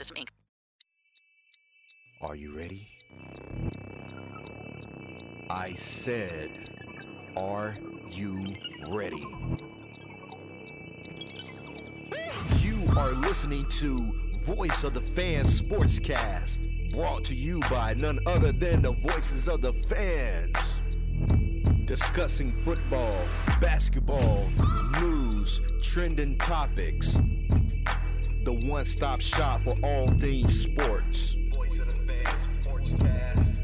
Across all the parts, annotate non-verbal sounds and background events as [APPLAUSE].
Inc. Are you ready? I said, Are you ready? You are listening to Voice of the Fans Sportscast, brought to you by none other than the voices of the fans. Discussing football, basketball, news, trending topics. The one stop shop for all things sports. Voice of the Fans Sportscast.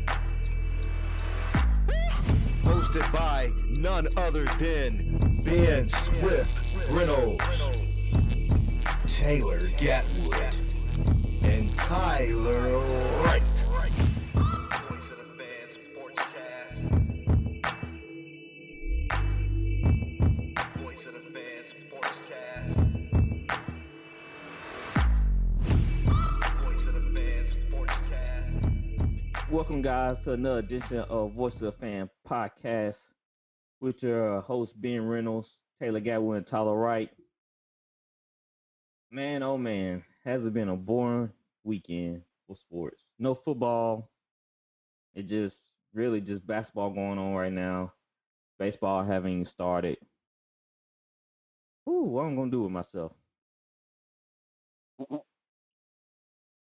Hosted by none other than Ben Swift Reynolds, Taylor Gatwood, and Tyler Wright. Welcome, guys, to another edition of Voice of the Fan podcast with your host, Ben Reynolds, Taylor Gatwood, and Tyler Wright. Man, oh man, has it been a boring weekend for sports? No football. It just really just basketball going on right now. Baseball having started. Ooh, what I'm gonna do with myself? [LAUGHS]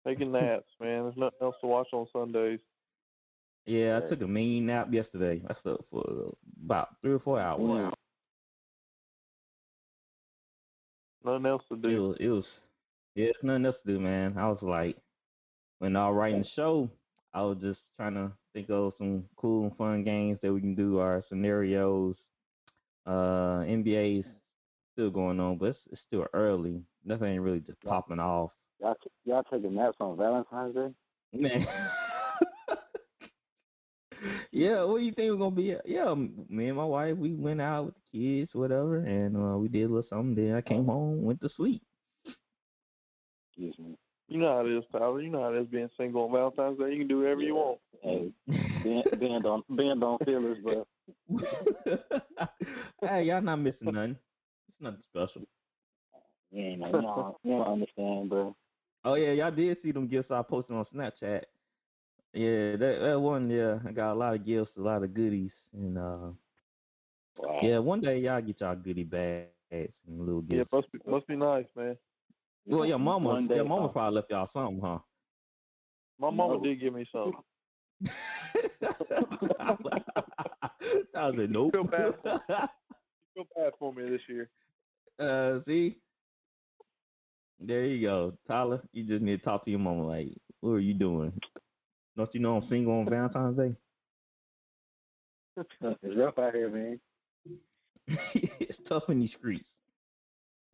Taking naps, man. There's nothing else to watch on Sundays. Yeah, I took a mean nap yesterday. I slept for about three or four hours. Nothing else to It do. was, it was, yeah, it's nothing else to do, man. I was like, when I was writing the show, I was just trying to think of some cool and fun games that we can do, our scenarios. Uh, NBA's still going on, but it's, it's still early. Nothing really just popping off. Y'all, y'all taking naps on Valentine's Day? [LAUGHS] Man. Yeah, what do you think we're gonna be? Yeah, me and my wife, we went out with the kids, whatever, and uh, we did a little something. Then I came home, went to sleep. Excuse me. You know how it is, Tyler. You know how it is being single on Valentine's Day. You can do whatever you want. Hey, Ben, ben don't Ben don't feel his but [LAUGHS] hey, y'all not missing nothing. It's nothing special. you ain't you don't, you don't understand, bro. Oh yeah, y'all did see them gifts I posted on Snapchat. Yeah, that that one. Yeah, I got a lot of gifts, a lot of goodies, and uh, Wow. yeah, one day y'all get y'all goodie bags and little Yeah, gifts. must be must be nice, man. well, your mama, One day, your mama probably left y'all something, huh? My mama No. did give me something. [LAUGHS] I was [LAUGHS] like, nope. Feel bad [LAUGHS] Feel bad for me this year. uh, see, there you go, Tyler. You just need to talk to your mama. Like, what are you doing? Don't you know I'm single on Valentine's Day? [LAUGHS] It's rough out here, man. [LAUGHS] it's tough in these streets.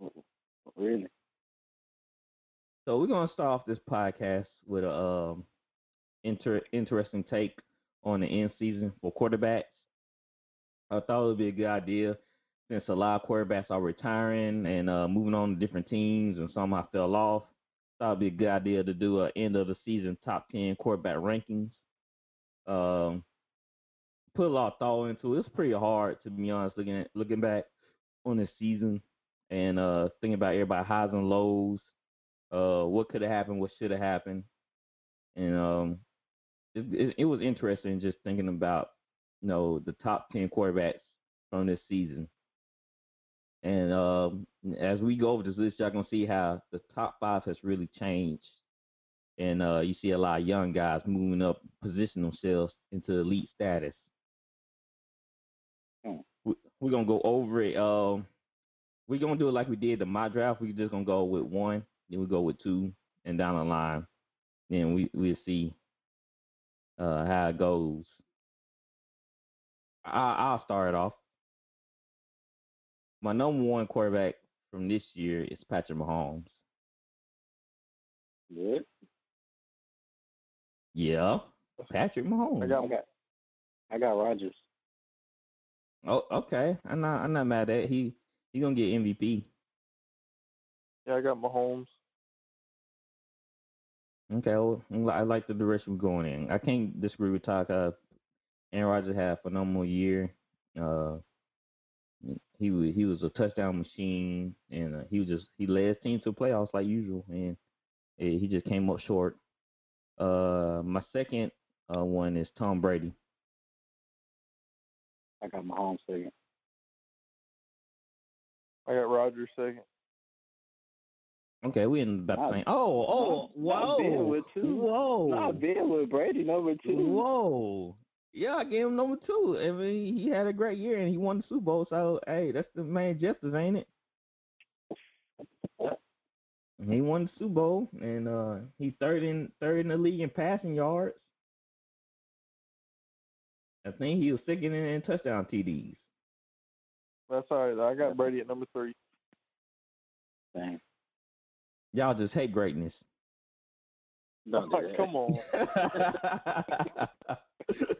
[LAUGHS] Really. So we're gonna start off this podcast with a um, inter- interesting take on the end season for quarterbacks. I thought it would be a good idea since a lot of quarterbacks are retiring and uh, moving on to different teams, and some I fell off. Thought it'd be a good idea to do a end of the season top ten quarterback rankings. Um, put a lot of thought into it. It's pretty hard to be honest, looking at looking back on this season and uh, thinking about everybody highs and lows uh, what could have happened, what should have happened, and um, it, it, it was interesting just thinking about you know the top ten quarterbacks from this season. And um, as we go over this list, y'all gonna see how the top five has really changed and uh, you see a lot of young guys moving up, position themselves into elite status. Hmm. We, we're gonna go over it. Um, we're gonna do it like we did the my draft. We're just gonna go with one, then we go with two, and down the line, then we we'll see uh, how it goes. I, I'll start it off. My number one quarterback from this year is Patrick Mahomes. Good. Yeah, Patrick Mahomes. I got I got, I got Rodgers. Oh, okay. I'm not. I'm not mad at it. he. He gonna get MVP. yeah, I got Mahomes. Okay, well, I like the direction we're going in. I can't disagree with. Uh, Aaron Rodgers had a phenomenal year. Uh, he was he was a touchdown machine, and uh, he was just he led his team to the playoffs like usual, and uh, he just came up short. Uh, my second uh, one is Tom Brady. I got Mahomes second. I got Rodgers second. Okay, we in about the Not- same. Oh, oh, not whoa, with two. whoa, Not bad with Brady number two. Whoa. Yeah, I gave him number two. I mean, he had a great year and he won the Super Bowl. So, hey, that's the main justice, ain't it? He won the Super Bowl and uh he third in third in the league in passing yards. I think he was second in, in touchdown TDs. That's all right. I got Brady at number three. Dang. Y'all just hate greatness. Don't do Like, that. come on. [LAUGHS] [LAUGHS]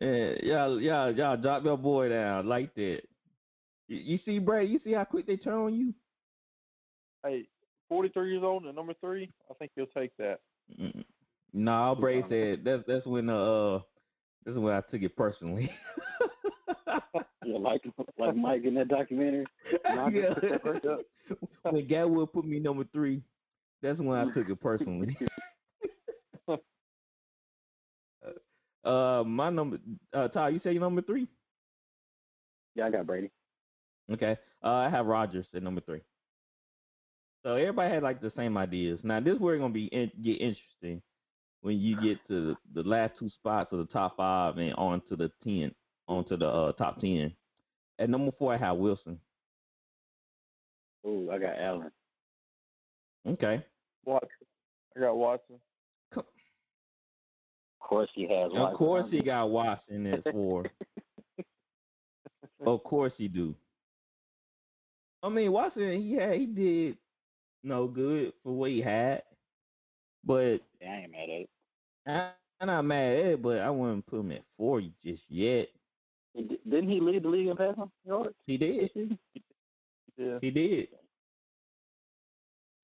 yeah, y'all, y'all, y'all drop your boy down like that. You, you see, Brady, you see how quick they turn on you? Hey, 43 years old and number three. I think he'll take that. Mm. No, Brady said [LAUGHS] that's that's when uh this is when I took it personally. [LAUGHS] Yeah, like [LAUGHS] like Mike in that documentary. Knock yeah. it. when Gatwood put me number three, that's when I took it personally. Uh, my number, uh, Ty, you say your number three? Yeah, I got Brady. Okay. Uh, I have Rodgers at number three. So everybody had like the same ideas. Now this is where it's gonna be in, get interesting when you get to the, the last two spots of the top five and on to the ten, on to the uh, top ten. At number four, I have Wilson. Ooh, I got Allen. Okay. Watson. I got Watson. Of course he has. Of course he got Watson at four. of course he do. I mean Watson, he had he did no good for what he had, but I ain't mad at it. I, I'm not mad at it. But I wouldn't put him at four just yet. Didn't he lead the league in passing yards? He did. Yeah. He did.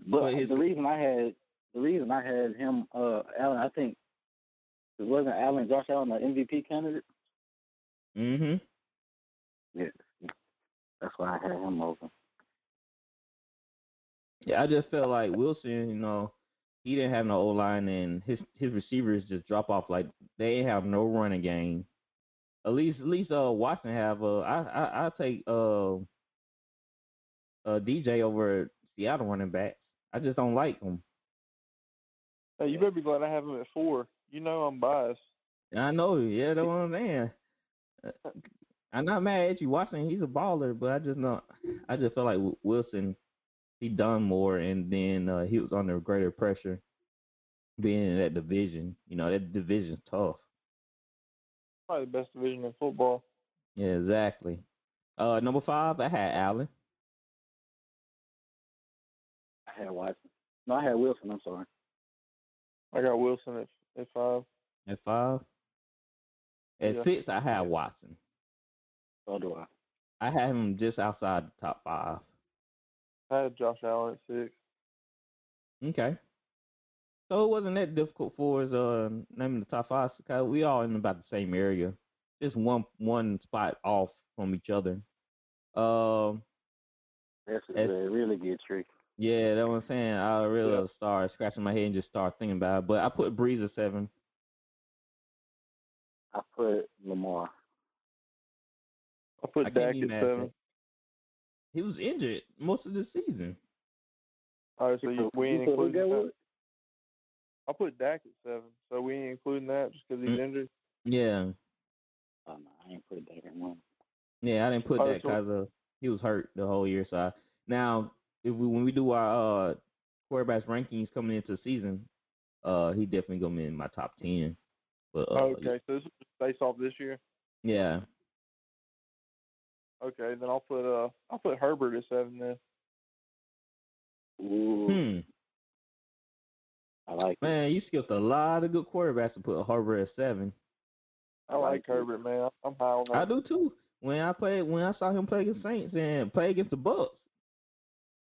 But But his- the reason I had the reason I had him uh Allen, I think wasn't Allen Josh Allen the MVP candidate. Mm-hmm. Yeah. That's why I had him over. Yeah, I just felt like Wilson, you know, he didn't have no O line and his his receivers just drop off like they have no running game. At least at least uh Watson have uh I I I take uh uh DJ over Seattle running backs. I just don't like them. Hey, you better be glad I have him at four. You know I'm biased. I know, yeah, that's what I'm saying. [LAUGHS] I'm not mad at you, Watson. He's a baller, but I just know I just feel like Wilson he done more, and then uh, he was under greater pressure being in that division. You know, that division's tough. Probably the best division in football. Yeah, exactly. Uh, number five, I had Allen. I had Watson. No, I had Wilson. I'm sorry. I got Wilson at at five. At five. At Yeah. six, I had Watson. So do I. I had him just outside the top five. I had Josh Allen at six. Okay. So it wasn't that difficult for us uh, naming the top five because we all in about the same area, just one one spot off from each other. Um, That's a really good trick. Yeah, that's what I'm saying. I really Yeah. started scratching my head and just started thinking about it. But I put Brees at seven. I put Lamar. I put I Dak at seven. He was injured most of the season. All right, so You you, put- we you ain't including that. I put Dak at seven, so we ain't including that just because he's Mm. injured. Yeah, Oh no, I ain't put it back in one. yeah. I didn't put Oh, that so- because of he was hurt the whole year. So I, now, if we when we do our uh quarterbacks rankings coming into the season, uh, he definitely gonna be in my top ten. But uh, okay, so this is just based off this year. yeah, Okay, then I'll put uh I'll put Herbert at seven then. Ooh, hmm. I like it. Man, you skipped a lot of good quarterbacks to put Herbert at seven. I, I like like. Herbert, man. I'm high on that. I do too. When I played, when I saw him play against Saints and play against the Bucks,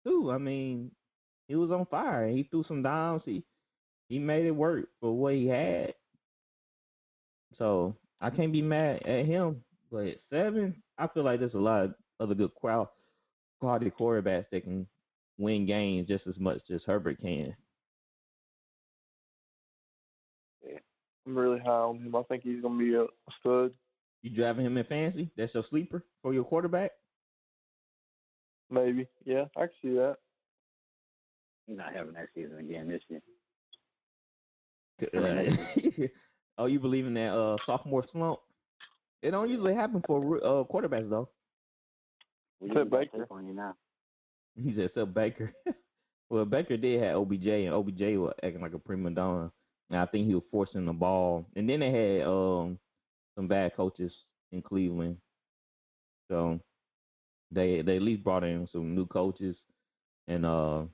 too. I mean, he was on fire. He threw some downs. He he made it work for what he had. So I can't be mad at him. But at seven, I feel like there's a lot of other good qual- quality quarterbacks that can win games just as much as Herbert can. Yeah, I'm really high on him. I think he's gonna be a stud. You driving him in fancy? That's your sleeper for your quarterback? Maybe. Yeah, I can see that. He's not having that season again this year. Uh, oh, you believe in that uh, sophomore slump? It don't usually happen for uh, quarterbacks though. We Except just got Baker. on you now. He said, "Except Baker." [LAUGHS] well, Baker did have OBJ, and OBJ was acting like a prima donna. And I think he was forcing the ball. And then they had um some bad coaches in Cleveland, so they they at least brought in some new coaches, and uh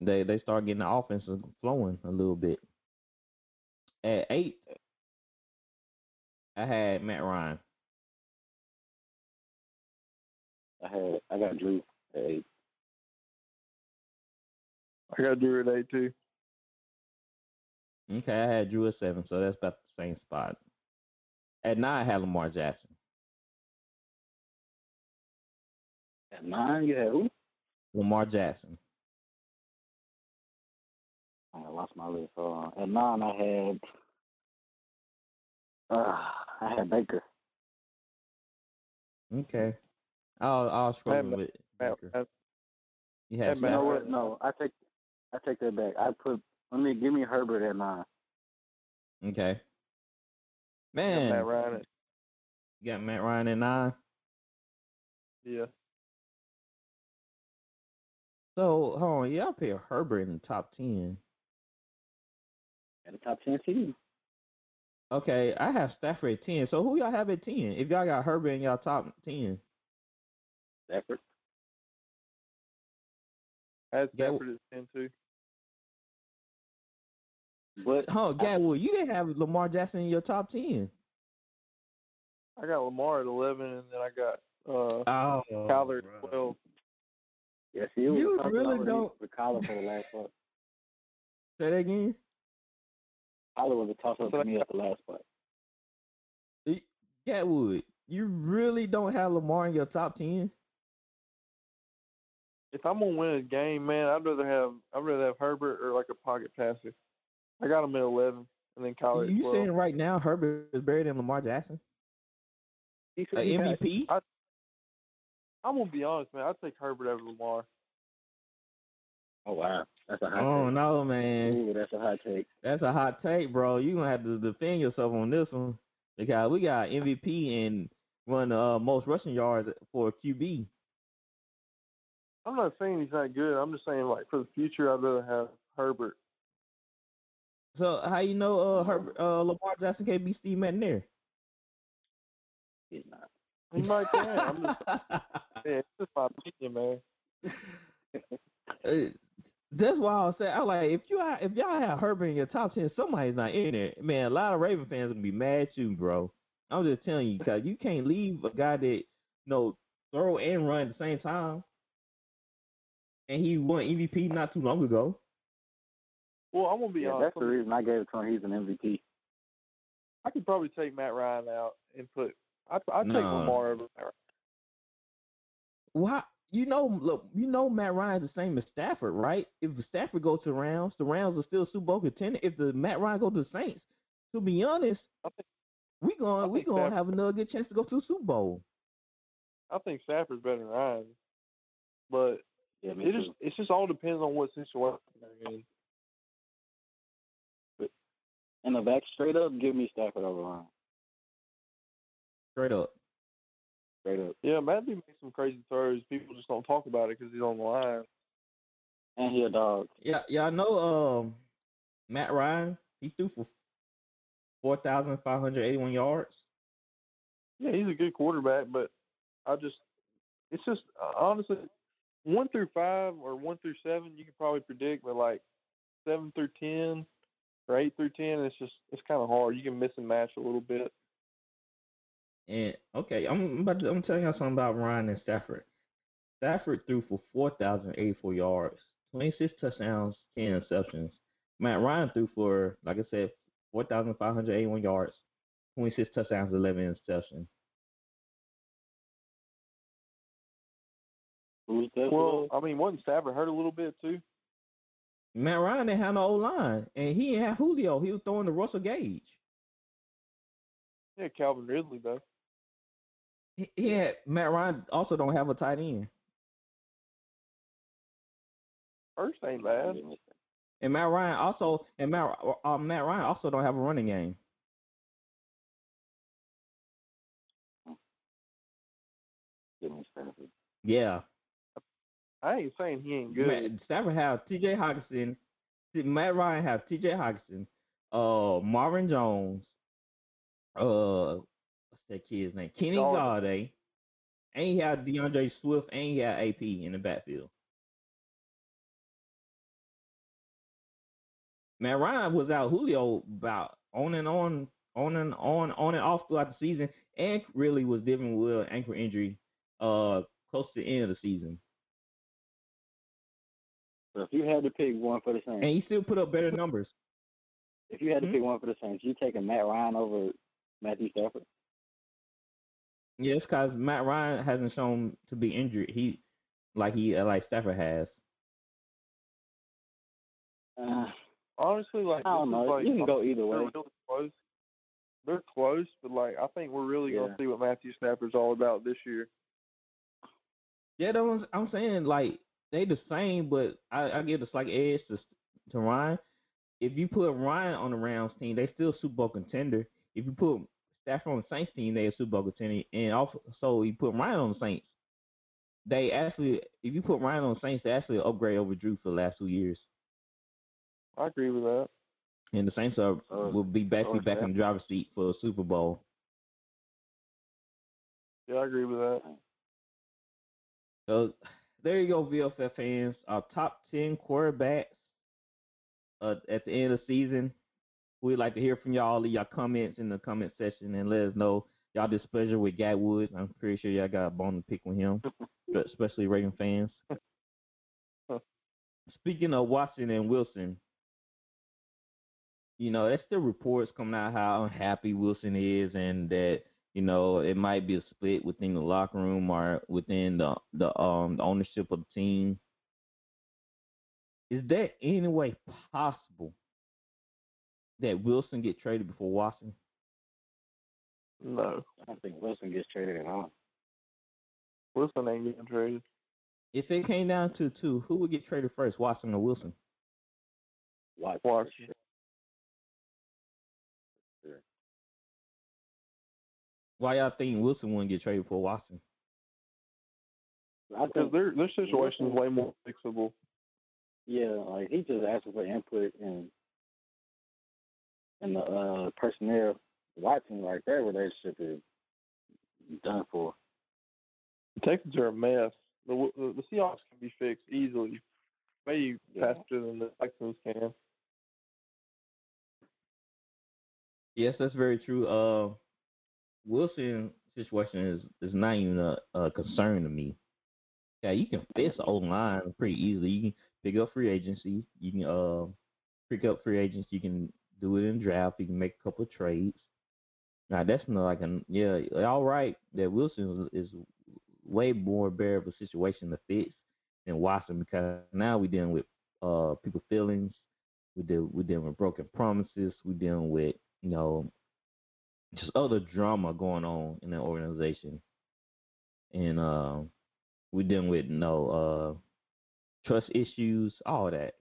they they start getting the offense flowing a little bit. At eight, I had Matt Ryan. I had I got Drew at eight. I got Drew at eight too. Okay, I had Drew at seven, so that's about the same spot. At nine, I had Lamar Jackson. At nine, you had who? Lamar Jackson. I lost my list. Uh, at nine, I had uh, I had Baker. Okay. I'll I was struggling Matt- with Baker. Matt, You hey, had Matt You know Stafford. what? No, I take I take that back. I put let me give me Herbert at nine. Okay. got Man, Matt Ryan at you got Matt Ryan at nine. yeah. So, hold on. Y'all put Herbert in the top 10. At the top ten team. Okay, I have Stafford at 10. So, who y'all have at 10? If y'all got Herbert in y'all top 10. Stafford. I had Yeah, Stafford at ten too. But Oh, Gatwood, you didn't have Lamar Jackson in your top 10. I got Lamar at eleven, and then I got uh Oh, Kyler at twelve. Yes, he was You talking really about don't- with Kyler for the last spot. [LAUGHS] Say that again. Kyler was a toss up So for me at the last spot. Gatwood, you really don't have Lamar in your top 10? If I'm gonna win a game, man, I'd rather have I'd rather have Herbert or like a pocket passer. I got him at eleven, and then Kyler at You twelve. saying right now Herbert is better than Lamar Jackson? He, A he had- MVP? I- I'm gonna be honest, man. I'd take Herbert over Lamar. oh wow, that's a hot take. Oh take. no, man. Ooh, that's a hot take. That's a hot take, bro. You gonna have to defend yourself on this one because we got MVP and one of the uh, most rushing yards for a QB. I'm not saying he's not good. I'm just saying like for the future, I'd rather have Herbert. So how you know uh, Herbert, uh Lamar Jackson can't be Steve McNair? He's not. He might can. I'm just [LAUGHS] yeah, it's just my opinion, man. [LAUGHS] That's why I was saying, I like if you if y'all have Herbert in your top ten, somebody's not in there. Man, a lot of Raven fans gonna be mad at you, bro. I'm just telling you, cause you can't leave a guy that you know throw and run at the same time. And he won MVP not too long ago. Well, I'm gonna be Yeah, honest. that's the reason I gave it to him. He's an MVP. I could probably take Matt Ryan out and put. I I take No. Lamar over. Matt Ryan. Why? You know, look, you know Matt Ryan's the same as Stafford, right? If Stafford goes to the Rams, the Rams are still Super Bowl contender. If the Matt Ryan goes to the Saints, to be honest, I think we going I we think gonna have another good chance to go to the Super Bowl. I think Stafford's better than Ryan, but Yeah, it too. just it just all depends on what situation they're in. In the back, straight up, give me Stafford over Ryan. Straight up. Straight up. Yeah, Matthew makes some crazy throws. People just don't talk about it because he's on the line. And he a dog. Yeah, yeah, I know. Um, Matt Ryan, he threw for four thousand five hundred eighty-one yards. Yeah, he's a good quarterback, but I just, it's just uh, honestly, one through five or one through seven, you could probably predict, but like seven through ten or eight through ten, it's just it's kind of hard. You can miss and match a little bit. And okay, I'm about to, I'm telling y'all something about Ryan and Stafford. Stafford threw for four thousand eighty-four yards, twenty-six touchdowns, ten interceptions. Matt Ryan threw for, like I said, four thousand five hundred eighty-one yards, twenty-six touchdowns, eleven interceptions. Well, I mean, wasn't Stafford hurt a little bit too? Matt Ryan didn't have no old line, and he didn't have Julio. He was throwing to Russell Gage. Yeah, Calvin Ridley though. He, he had Matt Ryan also don't have a tight end, First ain't bad. and Matt Ryan also and Matt uh, Matt Ryan also don't have a running game. Give me Stafford. Yeah, I ain't saying he ain't good. Matt, Stafford have T.J. Hockenson. Matt Ryan have T.J. Hockenson, uh, Marvin Jones, uh, what's that kid's name? Kenny Golladay. And he had DeAndre Swift, and he had AP in the backfield. Matt Ryan was out Julio about on and on, on and on, on and off throughout the season, and really was dealing with an ankle injury, uh, close to the end of the season. So if you had to pick one for the Saints, And he still put up better numbers. if you had to Mhm. pick one for the Saints, you taking Matt Ryan over Matthew Stafford? Yes, because Matt Ryan hasn't shown to be injured. He like he uh, like Stafford has. Uh, Honestly, like I don't know. like you can go either they're way. really close. They're close, but like I think we're really Yeah. gonna see what Matthew Stafford's all about this year. Yeah, that was, I'm saying like they the same, but I, I give a slight edge to to Ryan. If you put Ryan on the Rams team, they still Super Bowl contender. If you put Stafford on the Saints team, they a Super Bowl contender. And also, you put Ryan on the Saints, they actually, if you put Ryan on the Saints, they actually upgrade over Drew for the last two years. I agree with that. And the Saints are So- will be basically back in the driver's seat for the Super Bowl. Yeah, I agree with that. So there you go, VFF fans. Our top ten quarterbacks uh, at the end of the season. We'd like to hear from y'all. Leave y'all comments in the comment section and let us know y'all displeasure with Gatwood's. I'm pretty sure y'all got a bone to pick with him, but [LAUGHS] especially Reagan fans. Speaking of Watson and Wilson, you know, there's still reports coming out how unhappy Wilson is and that you know, it might be a split within the locker room or within the the um the ownership of the team. Is there any way possible that Wilson get traded before Watson? No, I don't think Wilson gets traded at all. Wilson ain't getting traded. If it came down to two, who would get traded first, Watson or Wilson? Watch. Watch. Why y'all think Wilson wouldn't get traded for Watson? Because their their situation is way more fixable. yeah, like he just asking for input and and the uh, personnel. watching, like that relationship is done for. The Texans are a mess. The the, the Seahawks can be fixed easily, maybe Yeah. faster than the Texans can. Yes, that's very true. Uh, Wilson situation is is not even a, a concern to me. Yeah, you can fix the old line pretty easily. You can pick up free agency. You can uh pick up free agents. You can do it in draft. You can make a couple of trades. Now that's not like a yeah. All right, that Wilson is, way more a situation to fix than Watson because now we're dealing with uh people feelings. We deal we're dealing with broken promises. We're dealing with you know just other drama going on in the organization, and uh, we're dealing with you know uh trust issues, all that.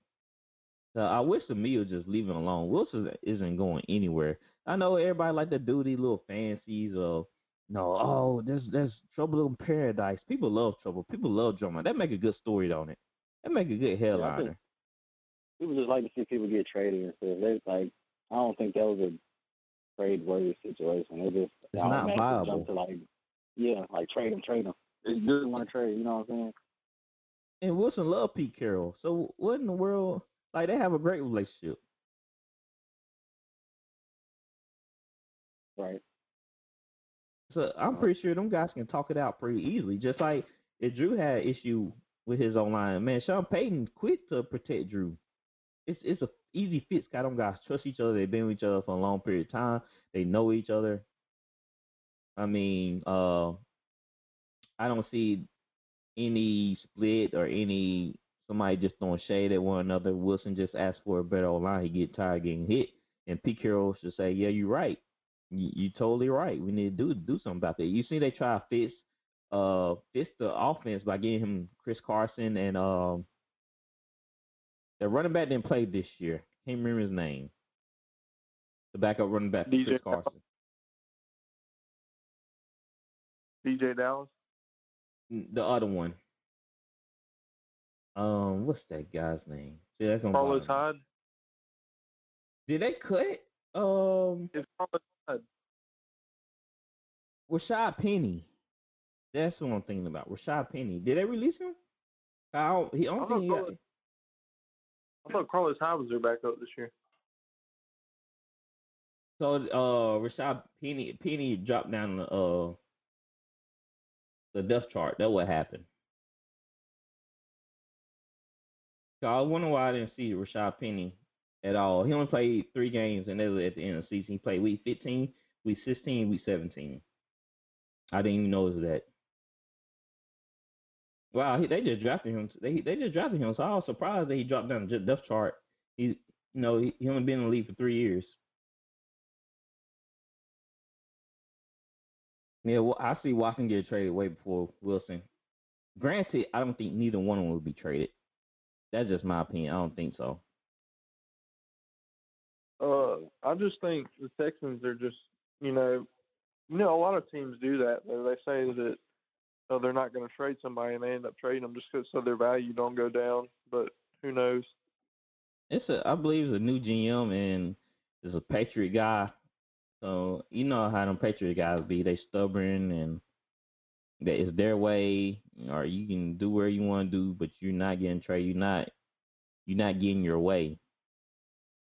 So I wish the me would just leave alone. Wilson isn't going anywhere. I know everybody like to do these little fancies of no, oh, there's there's trouble in paradise. People love trouble. People love drama. That make a good story, don't it? That make a good headliner. people just like to see people get traded and stuff. They like I don't think that was a trade worthy situation. They just It's not viable. to like yeah, like trade them, trade them. They just want to trade. You know what I'm saying? And Wilson loved Pete Carroll. So what in the world? Like they have a great relationship. Right. So I'm pretty sure them guys can talk it out pretty easily. Just like if Drew had issue with his own line, man, Sean Payton quit to protect Drew. It's it's a easy fix. Got them guys trust each other. They've been with each other for a long period of time. They know each other. I mean, uh, I don't see any split or any somebody just throwing shade at one another. Wilson just asked for a better line. He get tired getting hit, and Pete Carroll should say, "Yeah, you're right. You, you totally right. We need to do do something about that." You see, they try to fix uh fix the offense by getting him Chris Carson and um the running back didn't play this year. Can't remember his name. The backup running back DJ Chris Carson. DJ Dallas. The other one. Um, what's that guy's name? See, that's gonna Carlos. Hyde. Did they cut um It's Carlos Hyde. Rashaad Penny? That's what I'm thinking about. Rashaad Penny. Did they release him? I don't, he, don't I think he got, thought- I thought Carlos Hyde was their backup this year. so uh Rashaad Penny Penny dropped down the uh the depth chart. That what happened. So I wonder why I didn't see Rashaad Penny at all. He only played three games, and that was at the end of the season. He played week 15, week 16, week 17. I didn't even notice that. Wow, he, they just drafted him. They they just drafted him, so I was surprised that he dropped down the depth chart. He, you know, he, he only been in the league for three years. Yeah, well, I see Watson get traded way before Wilson. Granted, I don't think neither one of them will be traded. That's just my opinion. I don't think so. Uh, I just think the Texans are just, you know, you know, a lot of teams do that. They, they say that oh, they're not going to trade somebody, and they end up trading them just 'cause so their value don't go down. But who knows? It's a, I believe it's a new GM and it's a Patriot guy. So you know how them Patriot guys be. They stubborn and that it's their way, or you can do where you want to do, but you're not getting traded. You're not, you're not getting your way.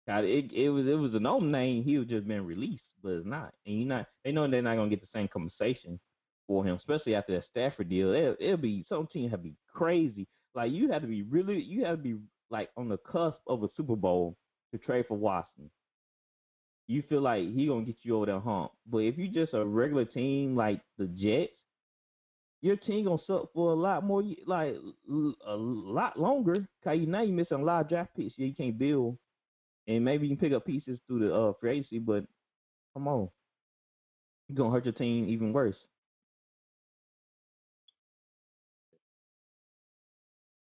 God, it it was it was a known name. He was just been released, but it's not. And you're not. They know they're not gonna get the same compensation for him, especially after that Stafford deal. It, it'll be some team have be crazy. Like you have to be really, you have to be like on the cusp of a Super Bowl to trade for Watson. You feel like he gonna get you over that hump. But if you just a regular team like the Jets, your team gonna suck for a lot more, like a lot longer. Cause you now you missing a lot of draft picks. Yeah, you can't build, and maybe you can pick up pieces through the uh, free agency. But come on, you gonna hurt your team even worse.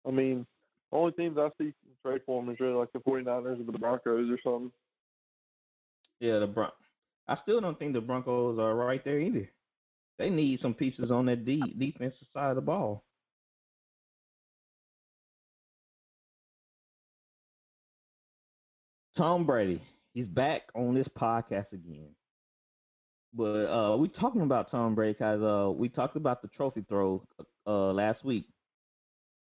I mean, only teams I see trade for them is really like the 49ers or the Broncos or something. Yeah, the Bron. I still don't think the Broncos are right there either. They need some pieces on that de- defensive side of the ball. Tom Brady, he's back on this podcast again. But uh, we talking about Tom Brady because uh, we talked about the trophy throw uh, last week.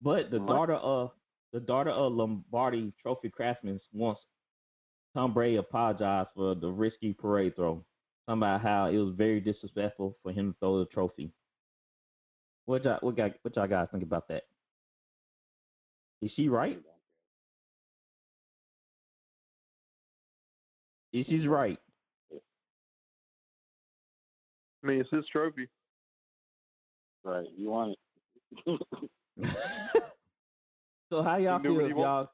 But the What? daughter of the daughter of Lombardi Trophy craftsman wants Tom Brady apologized for the risky parade throw. About how it was very disrespectful for him to throw the trophy. What y'all, what, guy, what y'all guys think about that? Is she right? Is she's right? I mean, it's his trophy. Right. You want it. [LAUGHS] so how y'all feel if y'all?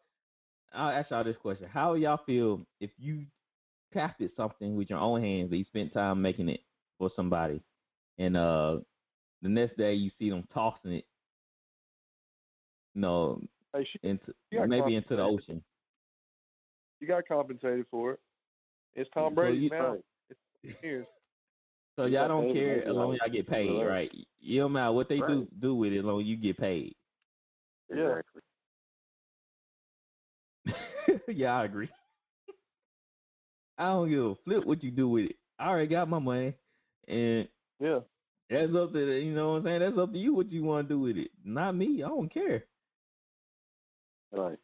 I'll ask y'all this question: How y'all feel if you crafted something with your own hands, but you spent time making it for somebody, and uh, the next day you see them tossing it, you know, Hey, she, into maybe into the ocean? You got compensated for it. It's Tom So Brady you- now. [LAUGHS] It's years. So You y'all don't care as long as like y'all get paid, relax. right? You don't matter what they do Right. do with it, as long as you get paid. Yeah. Exactly. [LAUGHS] yeah, I agree. I don't give a flip what you do with it. I already got my money, and Yeah. that's up to the- you know what I'm saying. That's up to you what you want to do with it. Not me. I don't care. Right.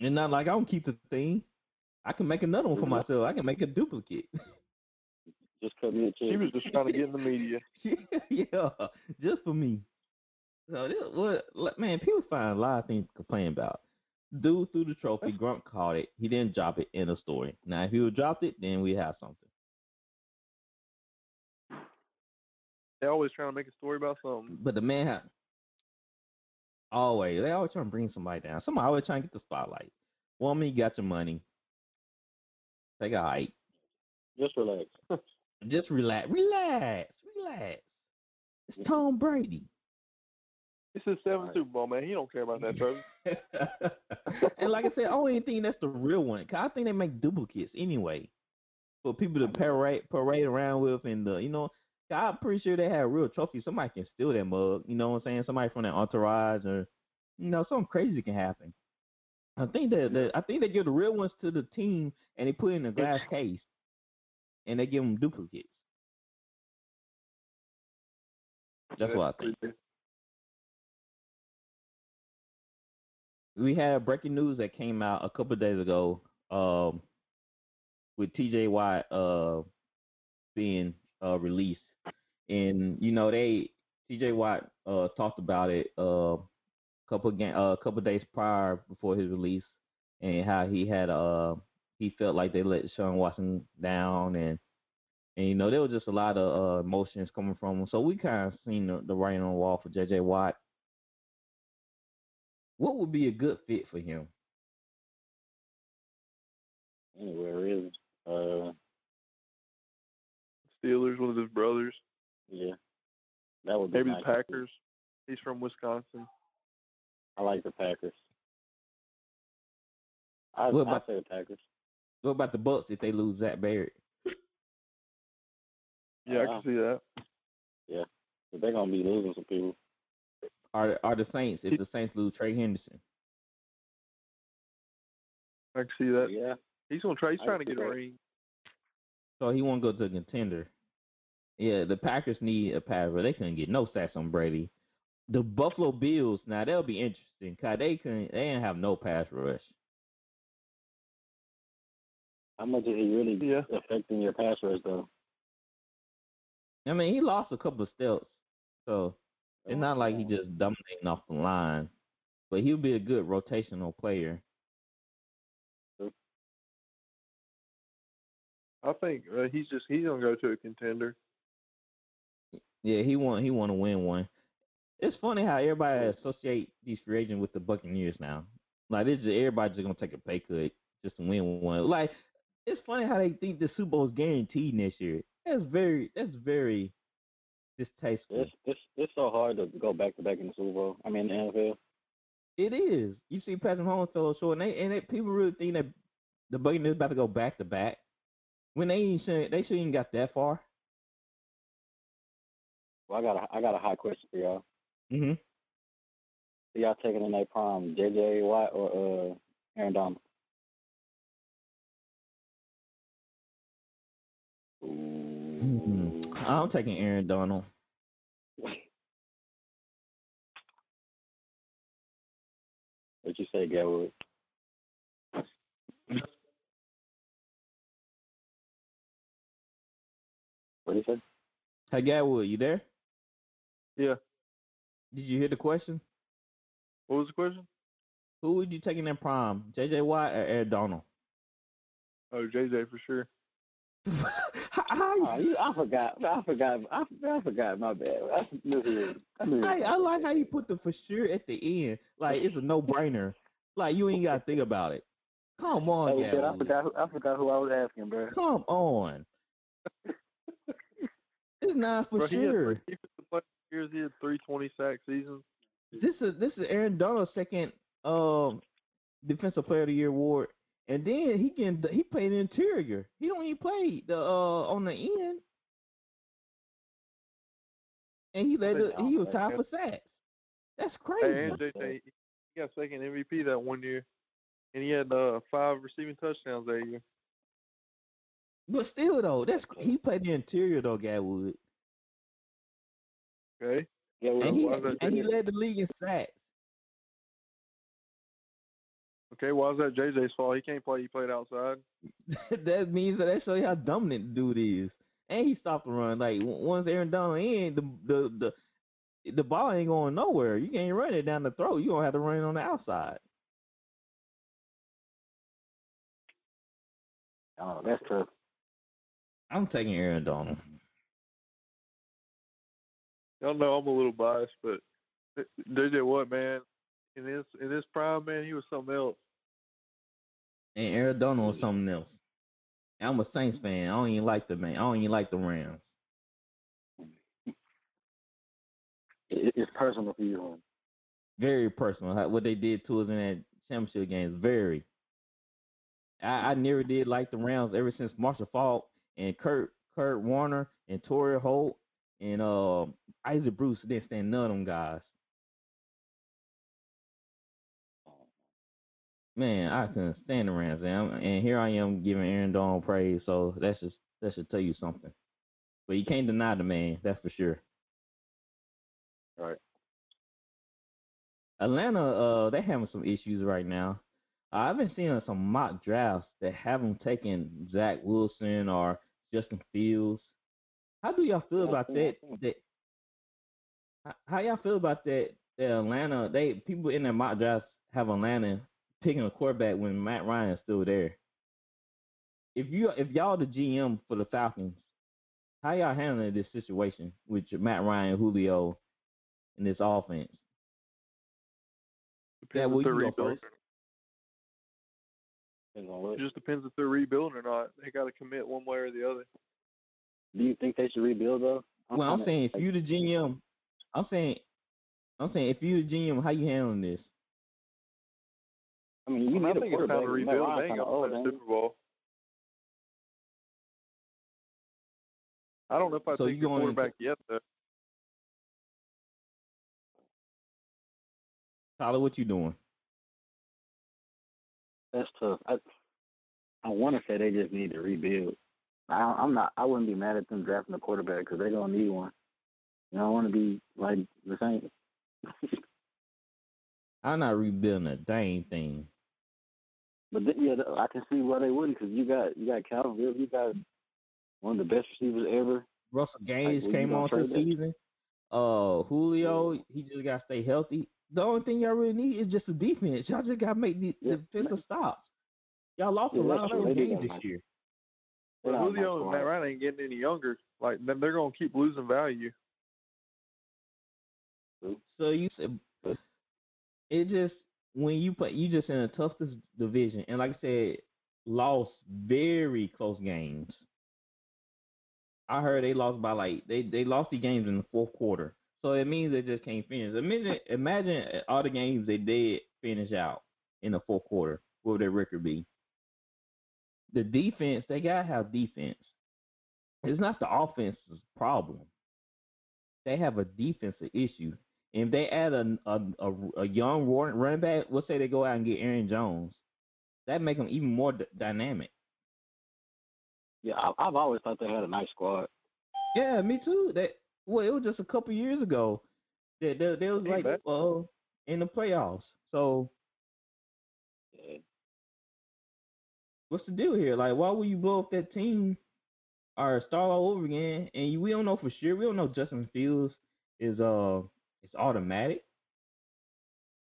And not like I don't keep the thing. I can make another one for myself. I can make a duplicate. Just cut me a check. She was just trying to get in the media. [LAUGHS] yeah, just for me. So this, what, man, people find a lot of things to complain about. Dude threw the trophy. Gronk caught it. He didn't drop it in a story. Now, if he would dropped it, then we have something. They always trying to make a story about something. But the man had always they always trying to bring somebody down. Somebody always trying to get the spotlight. Woman, you got your money. Take a hike. Just relax. [LAUGHS] Just relax, relax, relax. It's Tom Brady. It's his seventh Right. Super Bowl, man. He don't care about that trophy. [LAUGHS] and like I said, I don't even think that's the real one. 'cause I think they make duplicates anyway for people to parade parade around with, and the you know, I'm pretty sure they have real trophy. Somebody can steal that mug. You know what I'm saying? Somebody from that entourage, or you know, something crazy can happen. I think that that I think they give the real ones to the team, and they put it in a glass [LAUGHS] case, and they give them duplicates. That's what I think. We had breaking news that came out a couple days ago um, with TJ Watt uh, being uh, released. And, you know, they, TJ Watt uh, talked about it uh, a couple of, ga- uh, couple days prior before his release and how he had, uh, he felt like they let Sean Watson down and, and you know, there was just a lot of uh, emotions coming from him. So we kind of seen the, the writing on the wall for JJ Watt what would be a good fit for him? Anywhere really. Uh, Steelers, one of his brothers. yeah. That would be Maybe nice the. Packers. He's from Wisconsin. I like the Packers. I What I about- say the Packers. What about the Bucks if they lose Shaq Barrett? Yeah, I can see that. But they're gonna be losing some people. Are are the Saints if the Saints lose Trey Hendrickson? I can see that. Yeah. He's gonna try. He's trying to get see a ring. So he won't go to a contender. Yeah, the Packers need a pass, but they couldn't get no sacks on Brady. The Buffalo Bills, now they'll be interesting because they couldn't they didn't have no pass rush. How much is he really Yeah. affecting your pass rush though? I mean, he lost a couple of steps, so it's not like he just dominating off the line. But he'll be a good rotational player. I think uh, he's just he's gonna go to a contender. Yeah, he want he want to win one. It's funny how everybody associate these free agents with the Buccaneers now. Like this, everybody's just gonna take a pay cut just to win one. Like it's funny how they think the Super Bowl is guaranteed next year. That's very that's very distasteful. It's it's it's so hard to go back to back in the Super Bowl. I mean the NFL. It is. You see, Patrick Mahomes fell short, and they and they, people really think that the Buccaneers about to go back to back when they ain't should they shouldn't got that far. Well I got a I got a hot question for y'all. Mm-hmm. Who y'all taking in their prime, JJ Watt or uh Aaron Donald? Mm-hmm. I'm taking Aaron Donald. What you say, Gatwood? What do you say? Hey, Gatwood, you there? Yeah. Did you hear the question? What was the question? Who would you take in prime, J.J. Watt or Aaron Donald? Oh, JJ for sure. [LAUGHS] how, how Oh, you, I forgot. I forgot. I, I forgot. My bad. I knew he was- I I, I like how you put the for sure at the end. Like it's a no brainer. Like you ain't gotta think about it. Come on, Hey, shit, I forgot. Who, I forgot who I was asking, bro. Come on. It's not for Bro, he had sure. three defensive player years. He had three twenty sack seasons. This is this is Aaron Donald's second um defensive player of the year award, And then he can he played the interior. He don't even play the uh on the end. And he led the, he was tied for sacks. That's crazy. Hey, and JJ, he got second MVP that one year, and he had uh, five receiving touchdowns that year. But still though, that's he played the interior though, Gatwood. Okay. Yeah, well, And he, why is that and he led the league in sacks. Okay, why is that JJ's fault? He can't play. He played outside. [LAUGHS] that means that that shows you how dominant the dude is. And he stopped the run. Like once Aaron Donald in, the the the the ball ain't going nowhere. You can't run it down the throat. You gonna have to run it on the outside. Oh, that's tough. I'm taking Aaron Donald. Y'all know I'm a little biased, but JJ what man? In his in his prime, man, he was something else. And Aaron Donald was something else. I'm a Saints fan. I don't even like the man. I don't even like the Rams. It's personal for you. Very personal. What they did to us in that championship game is very. I, I never did like the Rams ever since Marshall Faulk and Kurt Kurt Warner and Torry Holt and uh, Isaac Bruce didn't stand none of them guys. Man, I couldn't stand the Rams, and, and here I am giving Aaron Donald praise. So that's just that should tell you something. But you can't deny the man, that's for sure. Right. Atlanta, uh, they having some issues right now. I've been seeing some mock drafts that have them taking Zach Wilson or Justin Fields. How do y'all feel about that? That how- how y'all feel about that? That Atlanta, they people in their mock drafts have Atlanta picking a quarterback when Matt Ryan is still there. If you if y'all the GM for the Falcons, how y'all handling this situation with your Matt Ryan, Julio, in this offense? Yeah, Depends well, if they're you go rebuilding. first. Depends on what. It just depends if they're rebuilding or not. They got to commit one way or the other. Do you think they should rebuild though? Well, I'm saying if like, you the GM, I'm saying, I'm saying if you the GM, how you handling this? I mean, you I, mean, I need a think it's time quarterback. to rebuild. Ryan's They ain't kinda gonna old, win a ain't he? Super Bowl. I don't know if I So take you the going into- quarterback yet though. Tyler, what you doing? That's tough. I I want to say they just need to rebuild. I, I'm not. I wouldn't be mad at them drafting a quarterback because they're gonna need one. You know, I want to be like the Saints. [LAUGHS] I'm not rebuilding a dang thing. But then, yeah, th- I can see why they wouldn't because you got you got Calvin Ridley, you got one of the best receivers ever. Russell Gaines well, you came on to the season. Uh, Julio, he just got to stay healthy. The only thing y'all really need is just a defense. Y'all just got to make the Yeah, defensive stops. Y'all lost Yeah, a lot of true. those They do games this year. They But got a nice Julio and Matt. Ryan ain't getting any younger. Like then they're gonna keep losing value. So you said it just when you play, you just in the toughest division, and like I said, lost very close games. I heard they lost by like they they lost the games in the fourth quarter, so it means they just can't finish. Imagine imagine all the games they did finish out in the fourth quarter. What would their record be? The defense they gotta have defense. It's not the offense's problem. They have a defensive issue. If they add a a, a, a young running back, let's say they go out and get Aaron Jones, that make them even more d- dynamic. Yeah, I, I've always thought they had a nice squad. Yeah, me too. That well, it was just a couple years ago that they, they was Ain't like bad. uh in the playoffs. So Yeah. what's the deal here? Like, why would you blow up that team or start all over again? And you, we don't know for sure. We don't know Justin Fields is uh it's automatic.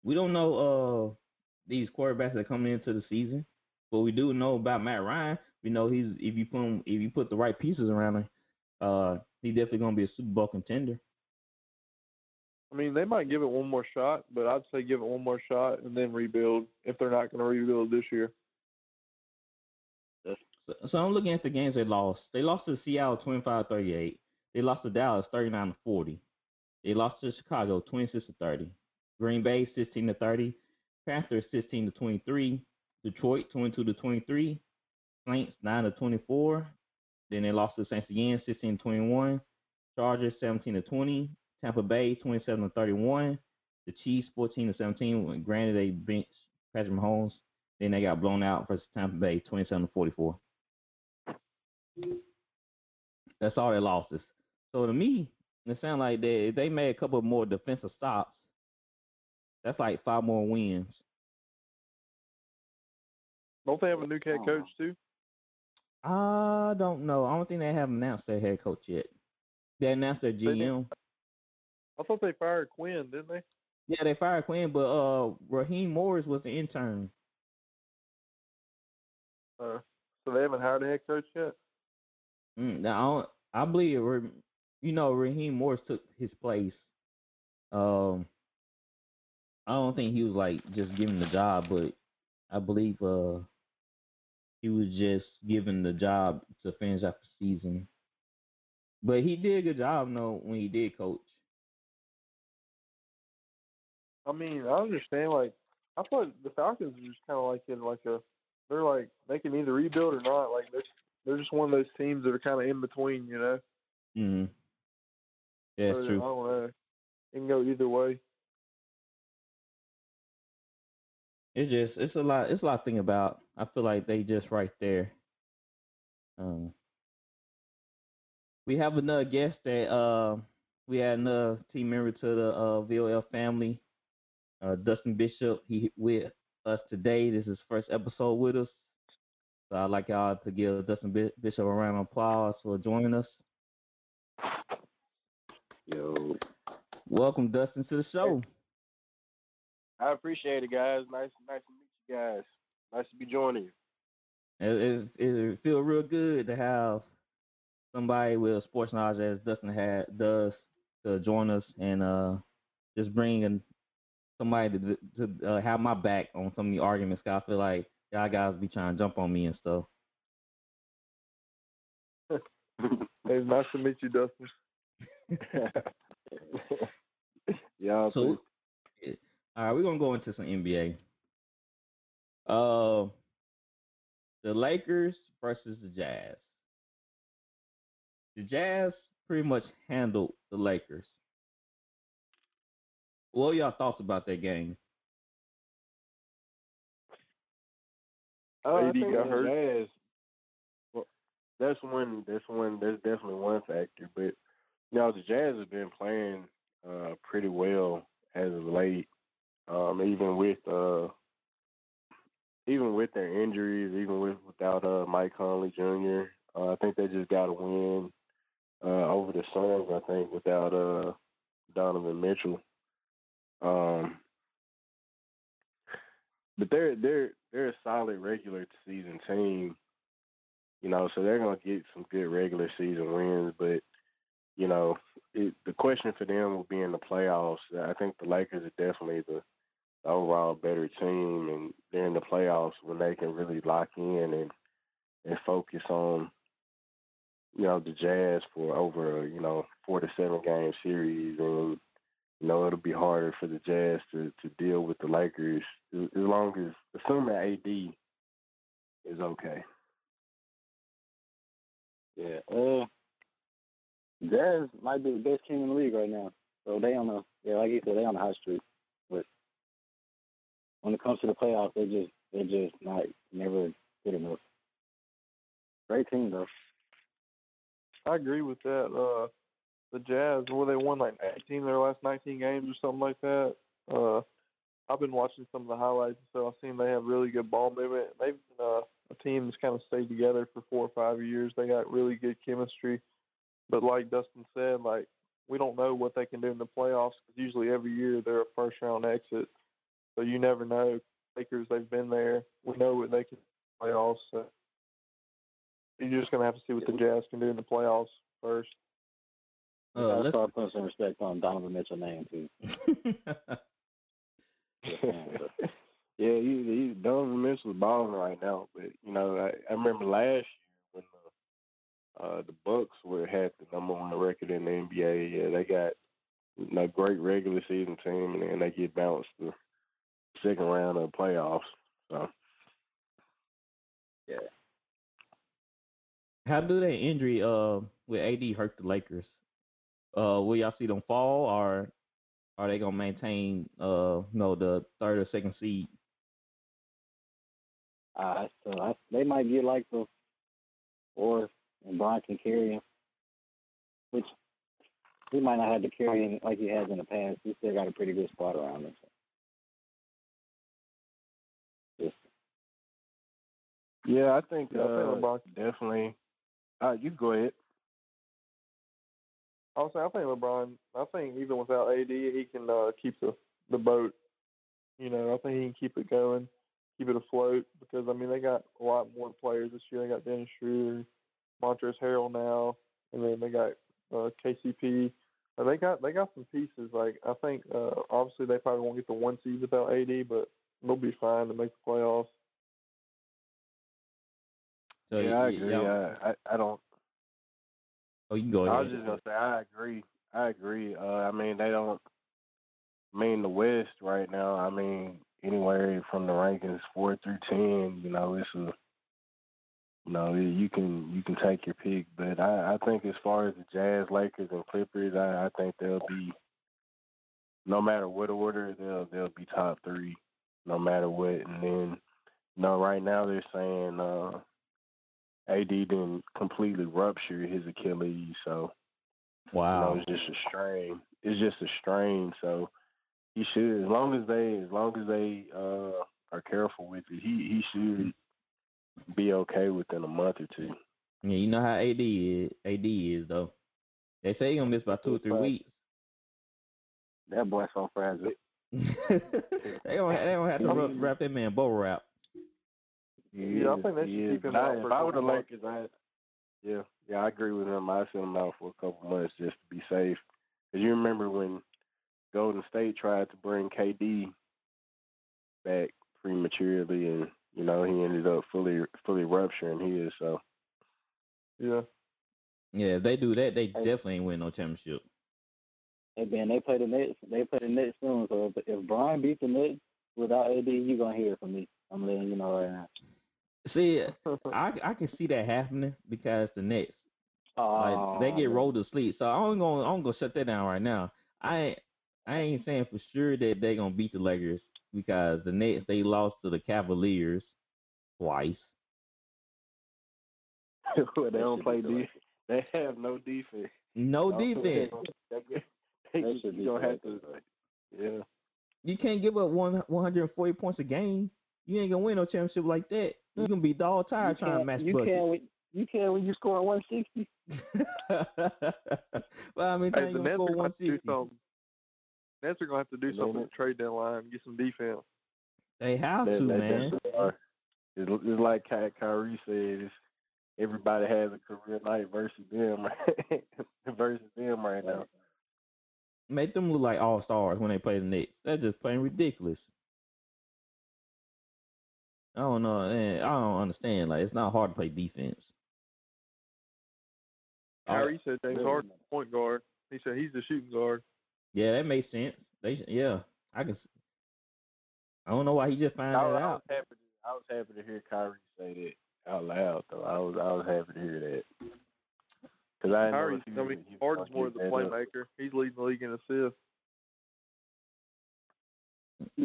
We don't know uh these quarterbacks that are coming into the season, but we do know about Matt Ryan. We know he's if you put him if you put the right pieces around him, uh, he's definitely gonna be a Super Bowl contender. I mean, they might give it one more shot, but I'd say give it one more shot and then rebuild if they're not going to rebuild this year. So, so I'm looking at the games they lost. They lost to Seattle 25-38. They lost to Dallas 39 to 40. They lost to Chicago 26 to 30. Green Bay 16 to 30. Panthers 16 to 23. Detroit 22 to 23. Saints 9 to 24. Then they lost to Saints again 16 to 21. Chargers 17 to 20. Tampa Bay 27 to 31. The Chiefs 14 to 17. When granted they benched Patrick Mahomes, then they got blown out versus Tampa Bay 27 to 44. That's all their losses. So to me, it sounds like they they made a couple more defensive stops, that's like five more wins. Don't they have a new head coach too? I don't know. I don't think they have announced their head coach yet. They announced their They did. GM. I thought they fired Quinn, didn't they? Yeah, they fired Quinn, but uh, Raheem Morris was the intern. Uh, so they haven't hired a head coach yet. Mm, now, I, don't, I believe, Ra- you know, Raheem Morris took his place. Um, I don't think he was like just given the job, but I believe uh he was just given the job to finish out the season. But he did a good job, though, when he did coach. I mean, I understand. Like, I thought the Falcons were just kind of like in like a, they're like they can either rebuild or not. Like they're they're just one of those teams that are kind of in between, you know. Mm-hmm. Yeah, it's I true. It can go either way. It's just it's a lot it's a lot to think about. I feel like they just right there. Um we have another guest that uh we had another team member to the uh VOL family, uh Dustin Bishop. He with us today. This is his first episode with us. So I'd like y'all to give Dustin Bishop a round of applause for joining us. Yo, Welcome Dustin to the show. I appreciate it, guys. Nice, nice to meet you guys. Nice to be joining you. It, it, it feels real good to have somebody with sports knowledge as Dustin had does to join us and uh, just bring in somebody to, to uh, have my back on some of the arguments. 'cause I feel like y'all guys be trying to jump on me and stuff. [LAUGHS] It's nice to meet you, Dustin. [LAUGHS] Y'all So, too. all right, we're gonna go into some NBA. Uh, the Lakers versus the Jazz. The Jazz pretty much handled the Lakers. What are y'all thoughts about that game? Oh, I AD think got the hurt. Jazz. Well, that's one. That's one. That's definitely one factor. But you know, the Jazz have been playing uh, pretty well as of late. Um, even with uh, even with their injuries, even with without uh, Mike Conley Jr. Uh, I think they just got a win uh, over the Suns. I think without uh, Donovan Mitchell. Um, but they're they're they're a solid regular season team, you know, so they're gonna get some good regular season wins. But you know, it, the question for them will be in the playoffs. I think the Lakers are definitely the, the overall better team, and they're in the playoffs when they can really lock in and and focus on you know the Jazz for over you know four to seven game series and you know, it'll be harder for the Jazz to, to deal with the Lakers as as long as assuming AD is okay. Yeah. Uh, Jazz might be the best team in the league right now. So they on the yeah, like you said, they on the high street. But when it comes to the playoffs, they just they're just not never good enough. Great team though. I agree with that. Uh, the Jazz, where they won like 19 their last 19 games or something like that. Uh, I've been watching some of the highlights, so I've seen they have really good ball movement. They've been uh, a team that's kind of stayed together for four or five years. They got really good chemistry. But like Dustin said, like we don't know what they can do in the playoffs because usually every year they're a first round exit. So you never know. Lakers, they've been there. We know what they can do in the playoffs. So you're just gonna have to see what the Jazz can do in the playoffs first. You Uh, gotta let's start putting some respect on Donovan Mitchell's name too. [LAUGHS] [LAUGHS] yeah, he, he Donovan Mitchell's balling right now, but you know, I, I remember last year when the uh the Bucks were had the number one record in the NBA. Yeah, they got a great regular season team, and then they get bounced the second round of the playoffs. So Yeah. How do that injury uh with AD hurt the Lakers? Uh, will y'all see them fall, or are they gonna maintain uh no the third or second seed? Uh, so I, they might get like the fourth, and Bron can carry him, which he might not have to carry him like he has in the past. He still got a pretty good spot around him. So. Yeah, I think Yeah, I think uh, definitely. Uh, you go ahead. I was saying, I think LeBron. I think even without AD, he can uh, keep the the boat. You know, I think he can keep it going, keep it afloat. Because I mean, they got a lot more players this year. They got Dennis Schroeder, Montrezl Harrell now, and then they got uh, KCP. Uh, they got they got some pieces. Like I think uh, obviously they probably won't get the one seed without AD, but they'll be fine to make the playoffs. So yeah, I y- agree. y'all- I, I I don't. oh, you can go I ahead. was just gonna say I agree. I agree. Uh, I mean they don't. I mean the West right now. I mean anywhere from the rankings four through ten. You know it's a. You know you can you can take your pick, but I I think as far as the Jazz, Lakers, and Clippers, I I think they'll be. No matter what order, they'll they'll be top three, no matter what. And then, you know, right now they're saying uh AD didn't completely rupture his Achilles, so wow. you know, it's just a strain. It's just a strain, so he should, as long as they, as long as they uh are careful with it, he he should be okay within a month or two. Yeah, you know how AD is. AD is though. They say he gonna miss about two or three Right. weeks. that boy so fragile. [LAUGHS] they don't. They don't have to wrap, wrap that man bubble wrap. He Yeah, I think they should is. keep him But I- out If for a I were the couple months. Lakers, yeah, yeah, I agree with him. I send him out for a couple months just to be safe. Cause you remember when Golden State tried to bring KD back prematurely, and you know he ended up fully fully rupturing his. So Yeah. Yeah, if they do that, they definitely ain't win no championship. Hey Ben, they play the Nets. They play the Nets soon. So if, if Brian beats the Nets without AD, you gonna hear from me. I'm letting you know right now. See, [LAUGHS] I I can see that happening because the Nets like they get rolled to sleep. So I'm gonna I'm gonna shut that down right now. I ain't- I ain't saying for sure that they're gonna beat the Lakers because the Nets they lost to the Cavaliers twice. [LAUGHS] they They don't play defense. [LAUGHS] They have no defense. No No, defense. They, They they, you beat gonna have to. Yeah. You can't give up one 140 points a game. You ain't gonna win no championship like that. You're gonna be dog tired trying to can't, match you buckets. can't when you can when you score 160. [LAUGHS] well, I mean, Hey, you the gonna Nets score are gonna do 160. Something. Nets are going to have to do something will. at the trade deadline, get some defense. They have They- to, they man. It's, it's like Ky- Kyrie said. It's, everybody has a career night versus them, [LAUGHS] versus them right now. Make them look like all stars when they play the Knicks. That's just plain ridiculous. I don't know. man, I don't understand. Like, it's not hard to play defense. All right. Kyrie said James Really? Harden's point guard. He said he's the shooting guard. Yeah, that makes sense. They, yeah, I can. I don't know why he just found I, that was- I out. was happy. To, I was happy to hear Kyrie say that out loud. Though I was, I was happy to hear that. Because I didn't know Kyrie, if he I mean, he Harden's more of get the that up. playmaker. He's leading the league in assists.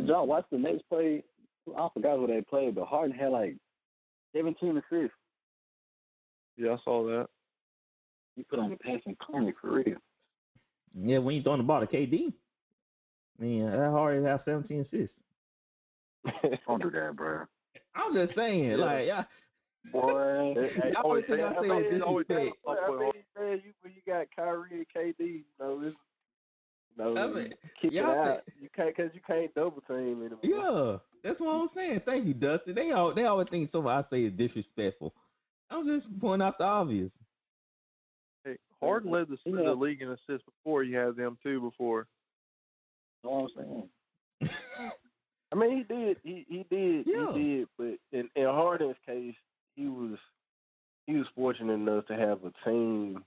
John, watch the next play. I forgot who they played, but Harden had like 17 assists. Yeah, I saw that. He put on the passing clinic for real. Yeah, when you throwing the ball to KD, man, uh, that hard has 17 assists. [LAUGHS] Don't do that, bro. I'm just saying, Yeah. like, yeah, Boy, [LAUGHS] y'all always always think say- I I say mean, with it's always disrespect. I mean, man, you when you got Kyrie and KD, you know, it's, you know, I mean, you kick it y'all out. You can't because you can't double team anymore. Yeah, that's what I'm saying. Thank you, Dustin. They all they always think something I say is disrespectful. I'm just pointing out the obvious. Hey, Harden led the, Yeah. the league in assists before. You had them too before. know what I'm saying? [LAUGHS] I mean, he did. He he did. Yeah. He did. But in in Harden's case, he was he was fortunate enough to have a team